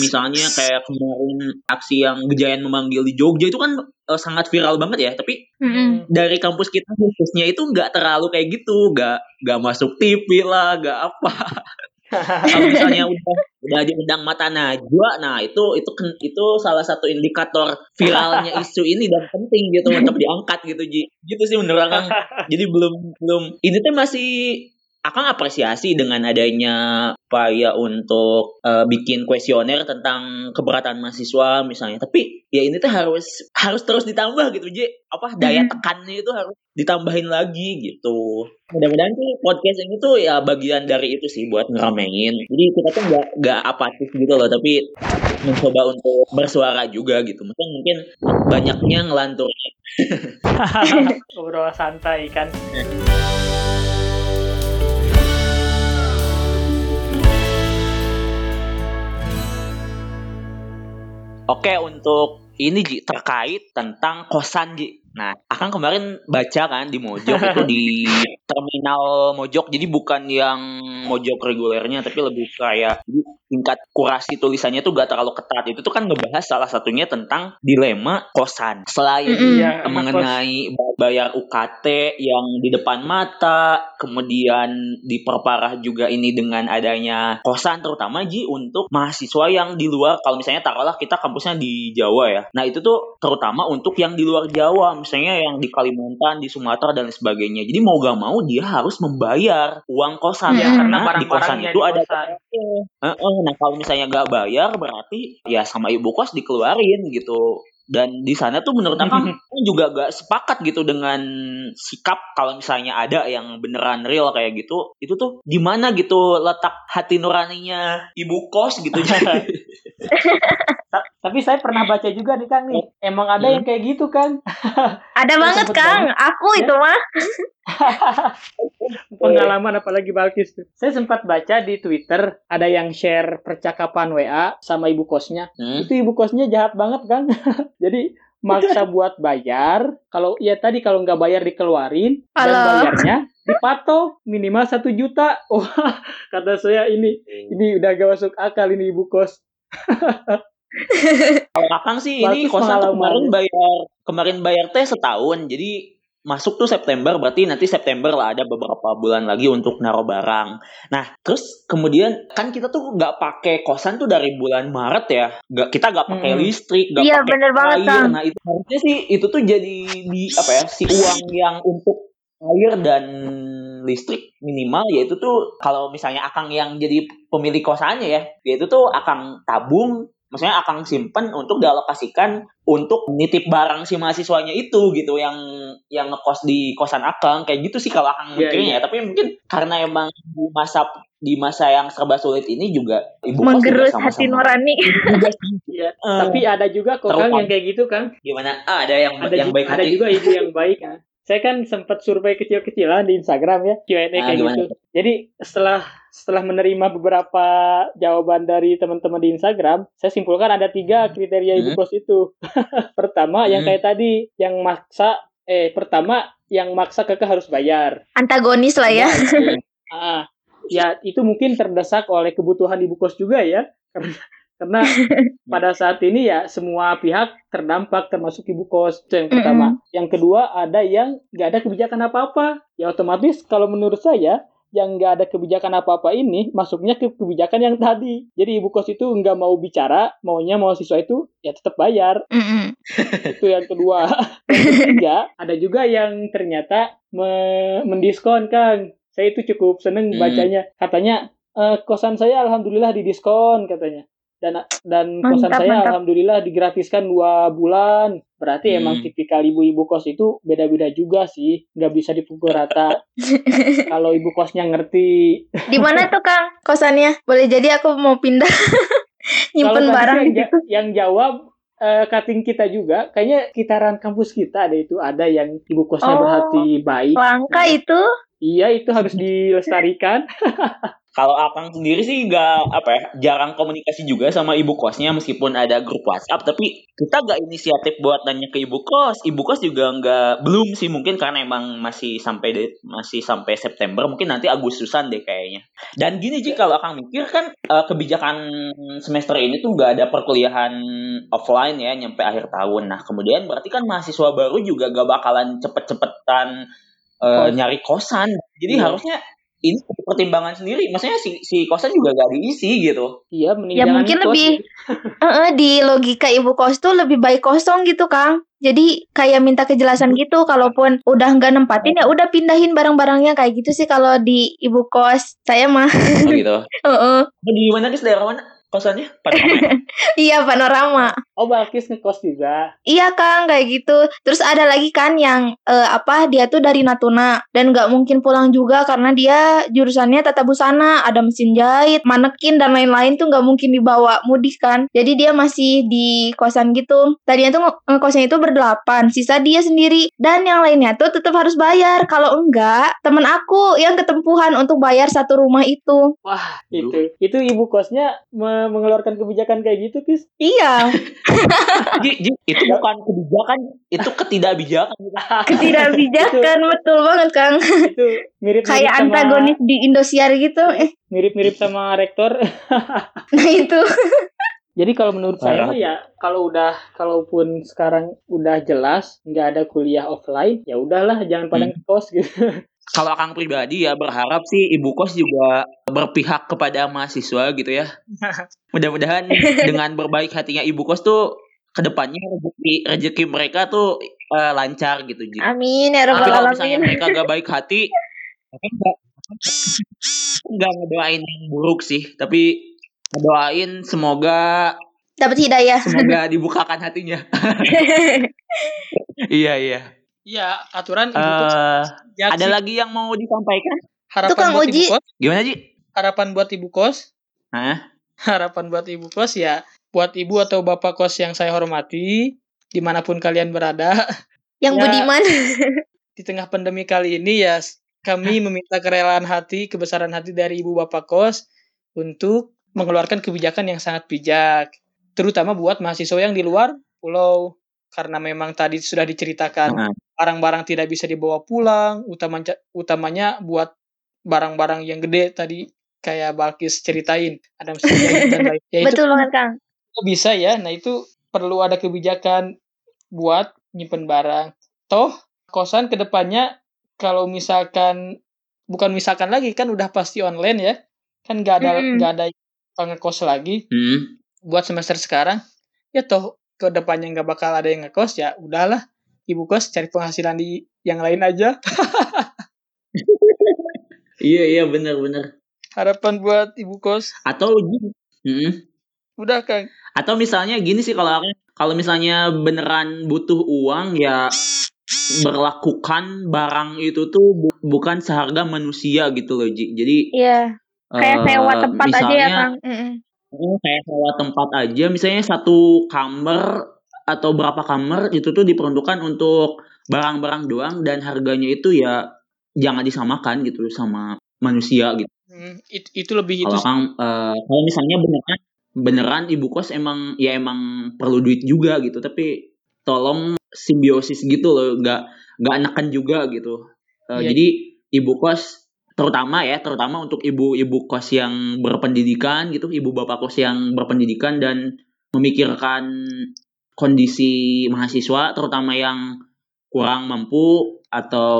misalnya kayak kemarin aksi yang Gejayan memanggil di Jogja itu kan eh, sangat viral banget ya. Tapi Mm-mm. dari kampus kita khususnya itu nggak terlalu kayak gitu. Nggak nggak masuk TV lah nggak apa kalau misalnya udah udah diundang mata najwa nah itu itu itu salah satu indikator viralnya isu ini dan penting gitu untuk diangkat gitu Ji. Gitu sih menurut jadi belum belum ini tuh masih Akang apresiasi dengan adanya upaya untuk eh, bikin kuesioner tentang keberatan mahasiswa misalnya. Tapi ya ini tuh harus harus terus ditambah gitu Ji. Apa daya Mhm. tekannya itu harus ditambahin lagi gitu. Mudah-mudahan sih podcast ini tuh ya bagian dari itu sih buat ngeramein jadi kita tuh nggak nggak apatis gitu loh tapi mencoba untuk bersuara juga gitu. Mungkin mungkin banyaknya ngelantur. Ngobrol santai kan. Oke untuk ini Ji terkait tentang kosan Ji Nah, akan kemarin baca kan di Mojok itu di terminal Mojok. Jadi bukan yang Mojok regulernya, tapi lebih kayak jadi tingkat kurasi tulisannya tuh gak terlalu ketat. Itu tuh kan ngebahas salah satunya tentang dilema kosan. Selain. Iya, sama mengenai bayar UKT yang di depan mata, kemudian diperparah juga ini dengan adanya kosan terutama Ji untuk mahasiswa yang di luar kalau misalnya taruhlah kita kampusnya di Jawa ya. Nah, itu tuh terutama untuk yang di luar Jawa, misalnya yang di Kalimantan, di Sumatera dan lain sebagainya. Jadi mau gak mau dia harus membayar uang kosan Iya, karena di kosan itu ada nah kalau misalnya nggak bayar berarti ya sama ibu kos dikeluarin gitu. Dan di sana tuh menurut aku juga gak sepakat gitu dengan sikap kalau misalnya ada yang beneran real kayak gitu. Itu tuh gimana gitu letak hati nuraninya ibu kos gitu. Ta- Tapi saya pernah baca juga nih Kang nih. Emang ada Hmm. yang kayak gitu Kang. Ada banget Kang, banget. aku itu mah. Pengalaman apalagi Balkis tuh. Saya sempat baca di Twitter ada yang share percakapan WA sama ibu kosnya. Hmm. Itu ibu kosnya jahat banget Kang. Jadi maksa buat bayar. Kalau ya tadi kalau nggak bayar dikeluarin dan Alah. bayarnya dipatok minimal satu juta. Wah kata saya ini ini udah gak masuk akal ini ibu kos. Kalau Akang sih ini kosan kemarin bayar kemarin bayar teh setahun. Jadi masuk tuh September berarti nanti September lah ada beberapa bulan lagi untuk naruh barang. Nah terus kemudian kan kita tuh nggak pakai kosan tuh dari bulan Maret ya. Nggak kita nggak pakai Hmm. listrik, nggak Iya, pakai bener banget, air. Kang. Nah itu harusnya sih itu tuh jadi di apa ya si uang yang untuk air dan listrik minimal yaitu tuh kalau misalnya akang yang jadi pemilik kosannya ya yaitu tuh akang tabung maksudnya akang simpen untuk dialokasikan untuk nitip barang si mahasiswanya itu gitu yang yang ngekos di kosan akang kayak gitu sih kalau akang Iya, mikirnya iya. ya tapi mungkin karena emang masa di masa yang serba sulit ini juga ibu kos juga Menggerus sama-sama hati nurani. juga. Iya. Eh, Tapi ada juga kok Kang terutama- yang kayak gitu Kang. gimana ah, ada yang Ada yang ju- baik ada hati juga ibu yang baik. Kang. Saya kan sempat survei kecil-kecilan di Instagram ya, Q&A Ah, kayak gimana gitu. Jadi setelah setelah menerima beberapa jawaban dari teman-teman di Instagram, saya simpulkan ada tiga kriteria ibu Hmm. kos itu. pertama yang Hmm. kayak tadi, yang maksa, eh pertama yang maksa keke harus bayar. Antagonis lah ya. Ah, ya itu mungkin terdesak oleh kebutuhan ibu kos juga ya, karena karena pada saat ini ya semua pihak terdampak termasuk ibu kos itu yang pertama. Yang kedua ada yang nggak ada kebijakan apa-apa. Ya otomatis kalau menurut saya yang nggak ada kebijakan apa-apa ini masuknya ke kebijakan yang tadi. Jadi ibu kos itu nggak mau bicara, maunya mau siswa itu ya tetap bayar. Itu yang kedua. yang ketiga, ada juga yang ternyata me- mendiskon, Kang. Saya itu cukup seneng Hmm. bacanya. Katanya, "Eh, kosan saya alhamdulillah didiskon, katanya. Dan dan kosan Mantap, saya mantap. alhamdulillah digratiskan dua bulan. Berarti Hmm. emang tipikal ibu-ibu kos itu beda-beda juga sih. Nggak bisa dipukul rata. Kalau ibu kosnya ngerti. Di mana tuh Kang kosannya? Boleh jadi aku mau pindah. Nyimpen barang yang, situ. yang jawab eh, cutting kita juga, kayaknya sekitaran kampus kita ada itu ada yang ibu kosnya Oh. berhati baik. Langka Iya. itu. Iya itu harus dilestarikan. Kalau Akang sendiri sih nggak apa ya jarang komunikasi juga sama ibu kosnya meskipun ada grup WhatsApp. Tapi kita nggak inisiatif buat nanya ke ibu kos. Ibu kos juga nggak belum sih mungkin karena emang masih sampai de- masih sampai September. Mungkin nanti Agustusan deh kayaknya. Dan gini sih kalau Akang mikir kan eh, kebijakan semester ini tuh nggak ada perkuliahan offline ya nyampe akhir tahun. Nah kemudian berarti kan mahasiswa baru juga gak bakalan cepet-cepetan Kos. nyari kosan. Jadi Iya. harusnya ini pertimbangan sendiri maksudnya si si kosan juga gak diisi gitu Iya mending Ya, mungkin kos lebih- gitu. Heeh, di logika ibu kos tuh lebih baik kosong gitu Kang. Jadi kayak minta kejelasan gitu. Kalaupun udah nggak nempatin ya udah pindahin barang-barangnya kayak gitu sih kalau di ibu kos. Saya mah. oh, gitu Heeh. di mana guys daerah mana kosannya Panorama ya? Iya panorama. Oh Balkis ngekos juga. Iya Kang kayak gitu. Terus ada lagi kan yang eh, apa dia tuh dari Natuna dan nggak mungkin pulang juga karena dia jurusannya tata busana, ada mesin jahit, manekin dan lain-lain tuh nggak mungkin dibawa mudik kan. Jadi dia masih di kosan gitu. Tadinya tuh nge- ngekosnya itu berdelapan, sisa dia sendiri dan yang lainnya tuh tetap harus bayar. Kalau enggak, temen aku yang ketempuhan untuk bayar satu rumah itu. Wah itu itu ibu kosnya me- mengeluarkan kebijakan kayak gitu, Kis. Iya, Ji, Ji, itu bukan kebijakan, itu ketidakbijakan. ketidakbijakan betul banget Kang. Itu mirip Kayak antagonis di Indosiar gitu. Eh, mirip-mirip sama rektor. nah itu. Jadi kalau menurut saya ya kalau udah kalaupun sekarang udah jelas nggak ada kuliah offline, ya udahlah jangan pada Hmm. ngekos gitu. Kalau Akang pribadi ya berharap sih ibu kos juga berpihak kepada mahasiswa gitu ya. Mudah-mudahan dengan berbaik hatinya ibu kos tuh ke depannya rezeki rezeki mereka tuh eh, lancar gitu. Amin ya Tapi kalau misalnya mereka gak baik hati, nggak nggak ngedoain yang buruk sih, tapi ngedoain semoga Dapat hidayah. semoga dibukakan hatinya. iya iya. Iya, aturan ibu kos Eh, ya ada sih. lagi yang mau disampaikan? harapan Tukang buat uji. ibu kos, Gimana Ji? harapan buat ibu kos, Hah? harapan buat ibu kos ya buat ibu atau bapak kos yang saya hormati di mana pun kalian berada Yang Ya. budiman. di tengah pandemi kali ini ya kami meminta kerelaan hati, kebesaran hati dari ibu bapak kos untuk mengeluarkan kebijakan yang sangat bijak, terutama buat mahasiswa yang di luar pulau karena memang tadi sudah diceritakan barang-barang tidak bisa dibawa pulang, utamanya utamanya buat barang-barang yang gede tadi kayak Balkis ceritain ada jahit dan lain. Ya itu Betul banget Kang. bisa ya. Nah itu perlu ada kebijakan buat nyimpen barang. Toh kosan ke depannya kalau misalkan bukan misalkan lagi kan udah pasti online ya. Kan nggak ada nggak ada yang ngekos lagi Hmm. buat semester sekarang. Ya toh ke depannya nggak bakal ada yang ngekos ya udahlah ibu kos cari penghasilan di yang lain aja. Iya iya benar-benar. Harapan buat ibu kos. Atau Ji, hmm. Udah Kang. atau misalnya gini sih kalau aku kalau misalnya beneran butuh uang ya berlakukan barang itu tuh bu- bukan seharga manusia gitu loh Ji. Jadi Iya, kayak eh, sewa tempat aja ya misalnya, Kang. Mm-mm. Oh, kayak sewa tempat aja, misalnya satu kamar atau berapa kamar itu tuh diperuntukkan untuk barang-barang doang dan harganya itu ya jangan disamakan gitu sama manusia gitu. Hmm, it- itu lebih itu Kalau Kang, eh, kalau misalnya beneran beneran ibu kos emang ya emang perlu duit juga gitu, tapi tolong simbiosis gitu loh, nggak nggak neken juga gitu. Eh, Iya. Jadi ibu kos terutama ya, terutama untuk ibu-ibu kos yang berpendidikan gitu, ibu bapak kos yang berpendidikan dan memikirkan kondisi mahasiswa, terutama yang kurang mampu atau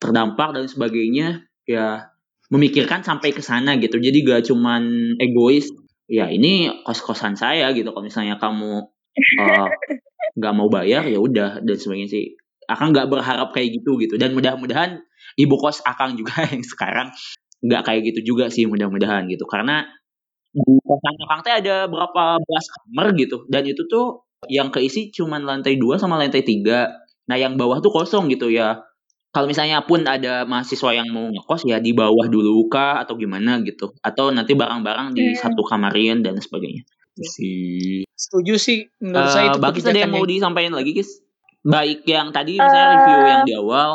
terdampak dan sebagainya, ya memikirkan sampai ke sana gitu. Jadi gak cuman egois, ya ini kos-kosan saya gitu. Kalau misalnya kamu eh, nggak mau bayar ya udah dan sebagainya sih. Akang nggak berharap kayak gitu gitu. Dan mudah-mudahan ibu kos Akang juga yang sekarang nggak kayak gitu juga sih mudah-mudahan gitu. Karena di kosan Akang teh ada berapa belas kamar gitu. Dan itu tuh yang keisi cuman lantai 2 sama lantai 3. Nah yang bawah tuh kosong gitu ya kalau misalnya pun ada mahasiswa yang mau ngekos ya di bawah dulu kah atau gimana gitu atau nanti barang-barang di Hmm. satu kamarin dan sebagainya si setuju sih menurut saya itu Bagis ada yang mau disampaikan lagi guys baik yang tadi misalnya Eh. review yang di awal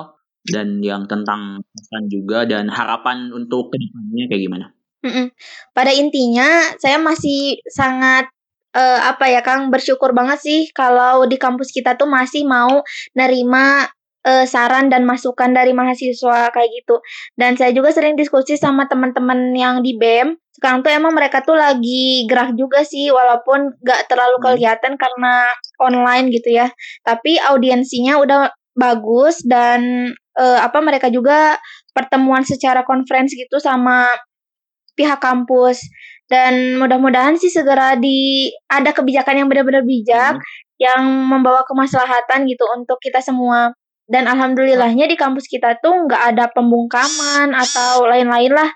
dan yang tentang pesan juga dan harapan untuk ke depannya kayak gimana Mm-mm. Pada intinya saya masih sangat eh, apa ya Kang bersyukur banget sih kalau di kampus kita tuh masih mau nerima eh, saran dan masukan dari mahasiswa kayak gitu. Dan saya juga sering diskusi sama teman-teman yang di BEM. Sekarang tuh emang mereka tuh lagi gerak juga sih walaupun gak terlalu Hmm. kelihatan karena online gitu ya. Tapi audiensinya udah bagus dan eh, apa mereka juga pertemuan secara conference gitu sama pihak kampus dan mudah-mudahan sih segera di ada kebijakan yang benar-benar bijak Hmm. yang membawa kemaslahatan gitu untuk kita semua dan alhamdulillahnya di kampus kita tuh nggak ada pembungkaman atau lain-lain lah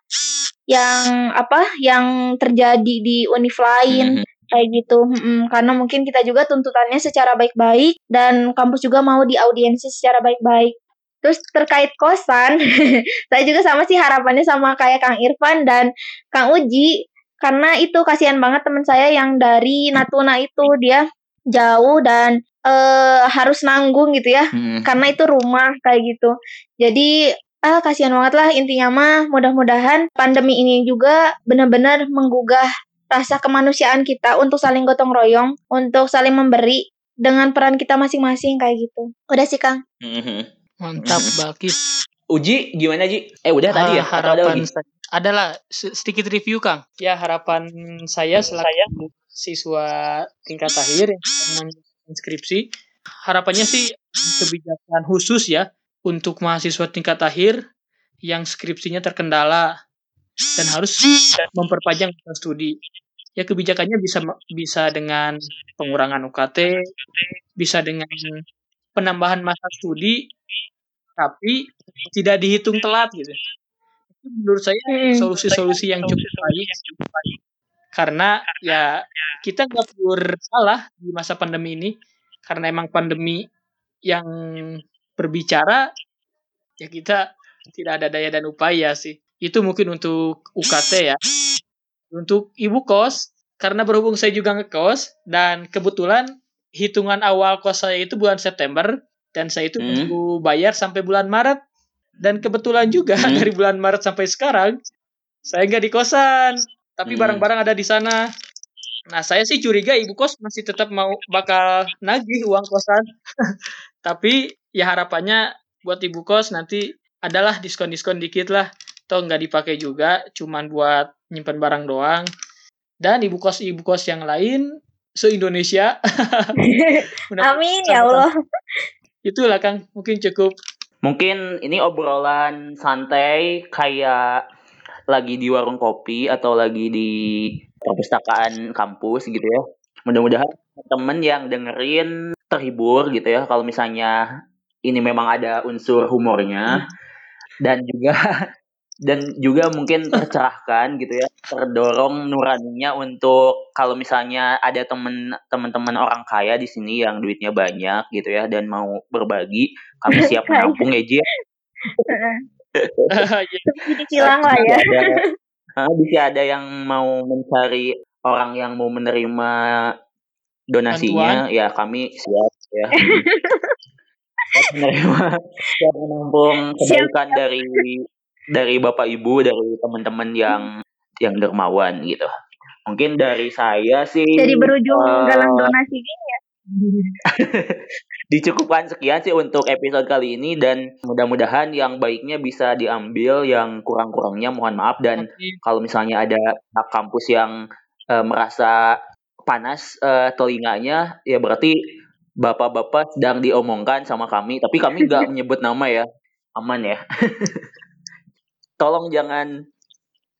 yang apa yang terjadi di univ lain Mhm. kayak gitu Mm-mm. karena mungkin kita juga tuntutannya secara baik-baik dan kampus juga mau diaudiensi secara baik-baik terus terkait kosan saya juga sama sih harapannya sama kayak Kang Irfan dan Kang Uji karena itu kasihan banget teman saya yang dari Natuna itu dia jauh dan eh harus nanggung gitu ya Mhm. karena itu rumah kayak gitu jadi ah kasihan banget lah intinya mah mudah-mudahan pandemi ini juga benar-benar menggugah rasa kemanusiaan kita untuk saling gotong royong, untuk saling memberi dengan peran kita masing-masing kayak gitu. Udah sih Kang. Mhm. Mantap Balkis. Uji gimana Ji? Eh udah tadi ya? Ah, ada harapan saya- adalah se- sedikit review Kang. Ya harapan saya selaku siswa tingkat akhir yang skripsi, harapannya sih kebijakan khusus ya untuk mahasiswa tingkat akhir yang skripsinya terkendala dan harus memperpanjang masa studi. Ya kebijakannya bisa bisa dengan pengurangan UKT, bisa dengan penambahan masa studi, tapi tidak dihitung telat gitu. Itu menurut saya Mm. solusi-solusi yang cukup baik karena ya kita nggak perlu salah di masa pandemi ini. Karena emang pandemi yang berbicara ya kita tidak ada daya dan upaya sih. Itu mungkin untuk UKT ya. Untuk ibu kos karena berhubung saya juga ngekos dan kebetulan hitungan awal kos saya itu bulan September dan saya itu Hmm. bayar sampai bulan Maret. Dan kebetulan juga Hmm. dari bulan Maret sampai sekarang saya nggak di kosan tapi Hmm. barang-barang ada di sana. Nah saya sih curiga ibu kos masih tetap mau bakal nagih uang kosan. Tapi ya harapannya buat ibu kos nanti adalah diskon-diskon dikit lah. Toh nggak dipakai juga cuman buat nyimpan barang doang. Dan ibu kos ibu kos yang lain se Indonesia Amin ya Allah. itulah kang. Mungkin cukup. Mungkin ini obrolan santai kayak lagi di warung kopi atau lagi di perpustakaan kampus gitu ya. Mudah-mudahan temen yang dengerin terhibur gitu ya. Kalau misalnya ini memang ada unsur humornya dan juga dan juga mungkin tercerahkan gitu ya, terdorong nuraninya untuk kalau misalnya ada temen teman-teman orang kaya di sini yang duitnya banyak gitu ya dan mau berbagi, kami siap menampung ya Ji. Ya, Jadi kilang lah ya. Bisa ada, Ah, bisa ada yang mau mencari orang yang mau menerima donasinya, ya kami siap ya. Menerima, siap menampung kebaikan dari dari bapak ibu, dari teman-teman yang yang dermawan gitu. Mungkin dari saya sih Jadi berujung eh, galang donasi gini ya. dicukupkan sekian sih untuk episode kali ini dan mudah-mudahan yang baiknya bisa diambil, yang kurang-kurangnya mohon maaf. Dan kalau misalnya ada pihak kampus yang eh, merasa panas eh, telinganya ya berarti bapak-bapak sedang diomongkan sama kami. Tapi kami nggak menyebut nama ya. Aman ya. Tolong jangan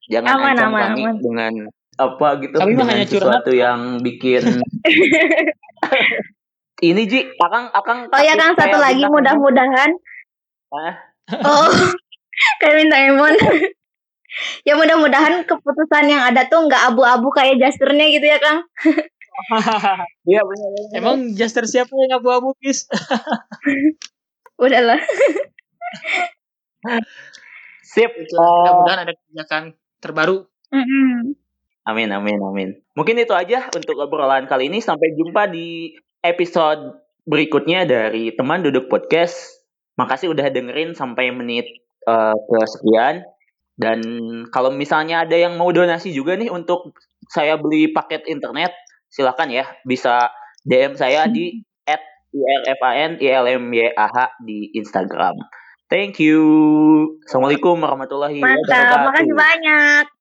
jangan Aman, ancam aman, kami aman. dengan apa gitu Kami dengan hanya curhat. sesuatu yang bikin ini Ji akang akang Oh ya Kang, satu lagi mudah-mudahan. Hah? Oh, kayak minta emon. ya mudah-mudahan keputusan yang ada tuh nggak abu-abu kayak jasternya gitu ya Kang. Iya benar. emang jaster siapa yang abu-abu kis Udahlah. Sip. mudah-mudahan ada kebijakan terbaru Mm-mm. Amin amin amin. Mungkin itu aja untuk obrolan kali ini. Sampai jumpa di episode berikutnya dari teman duduk podcast. Makasih udah dengerin sampai menit eh, kesekian. Dan kalau misalnya ada yang mau donasi juga nih untuk saya beli paket internet, silakan ya bisa DM saya di ilmyah di Instagram. Thank you. Assalamualaikum warahmatullahi Mantap, wabarakatuh. makasih banyak.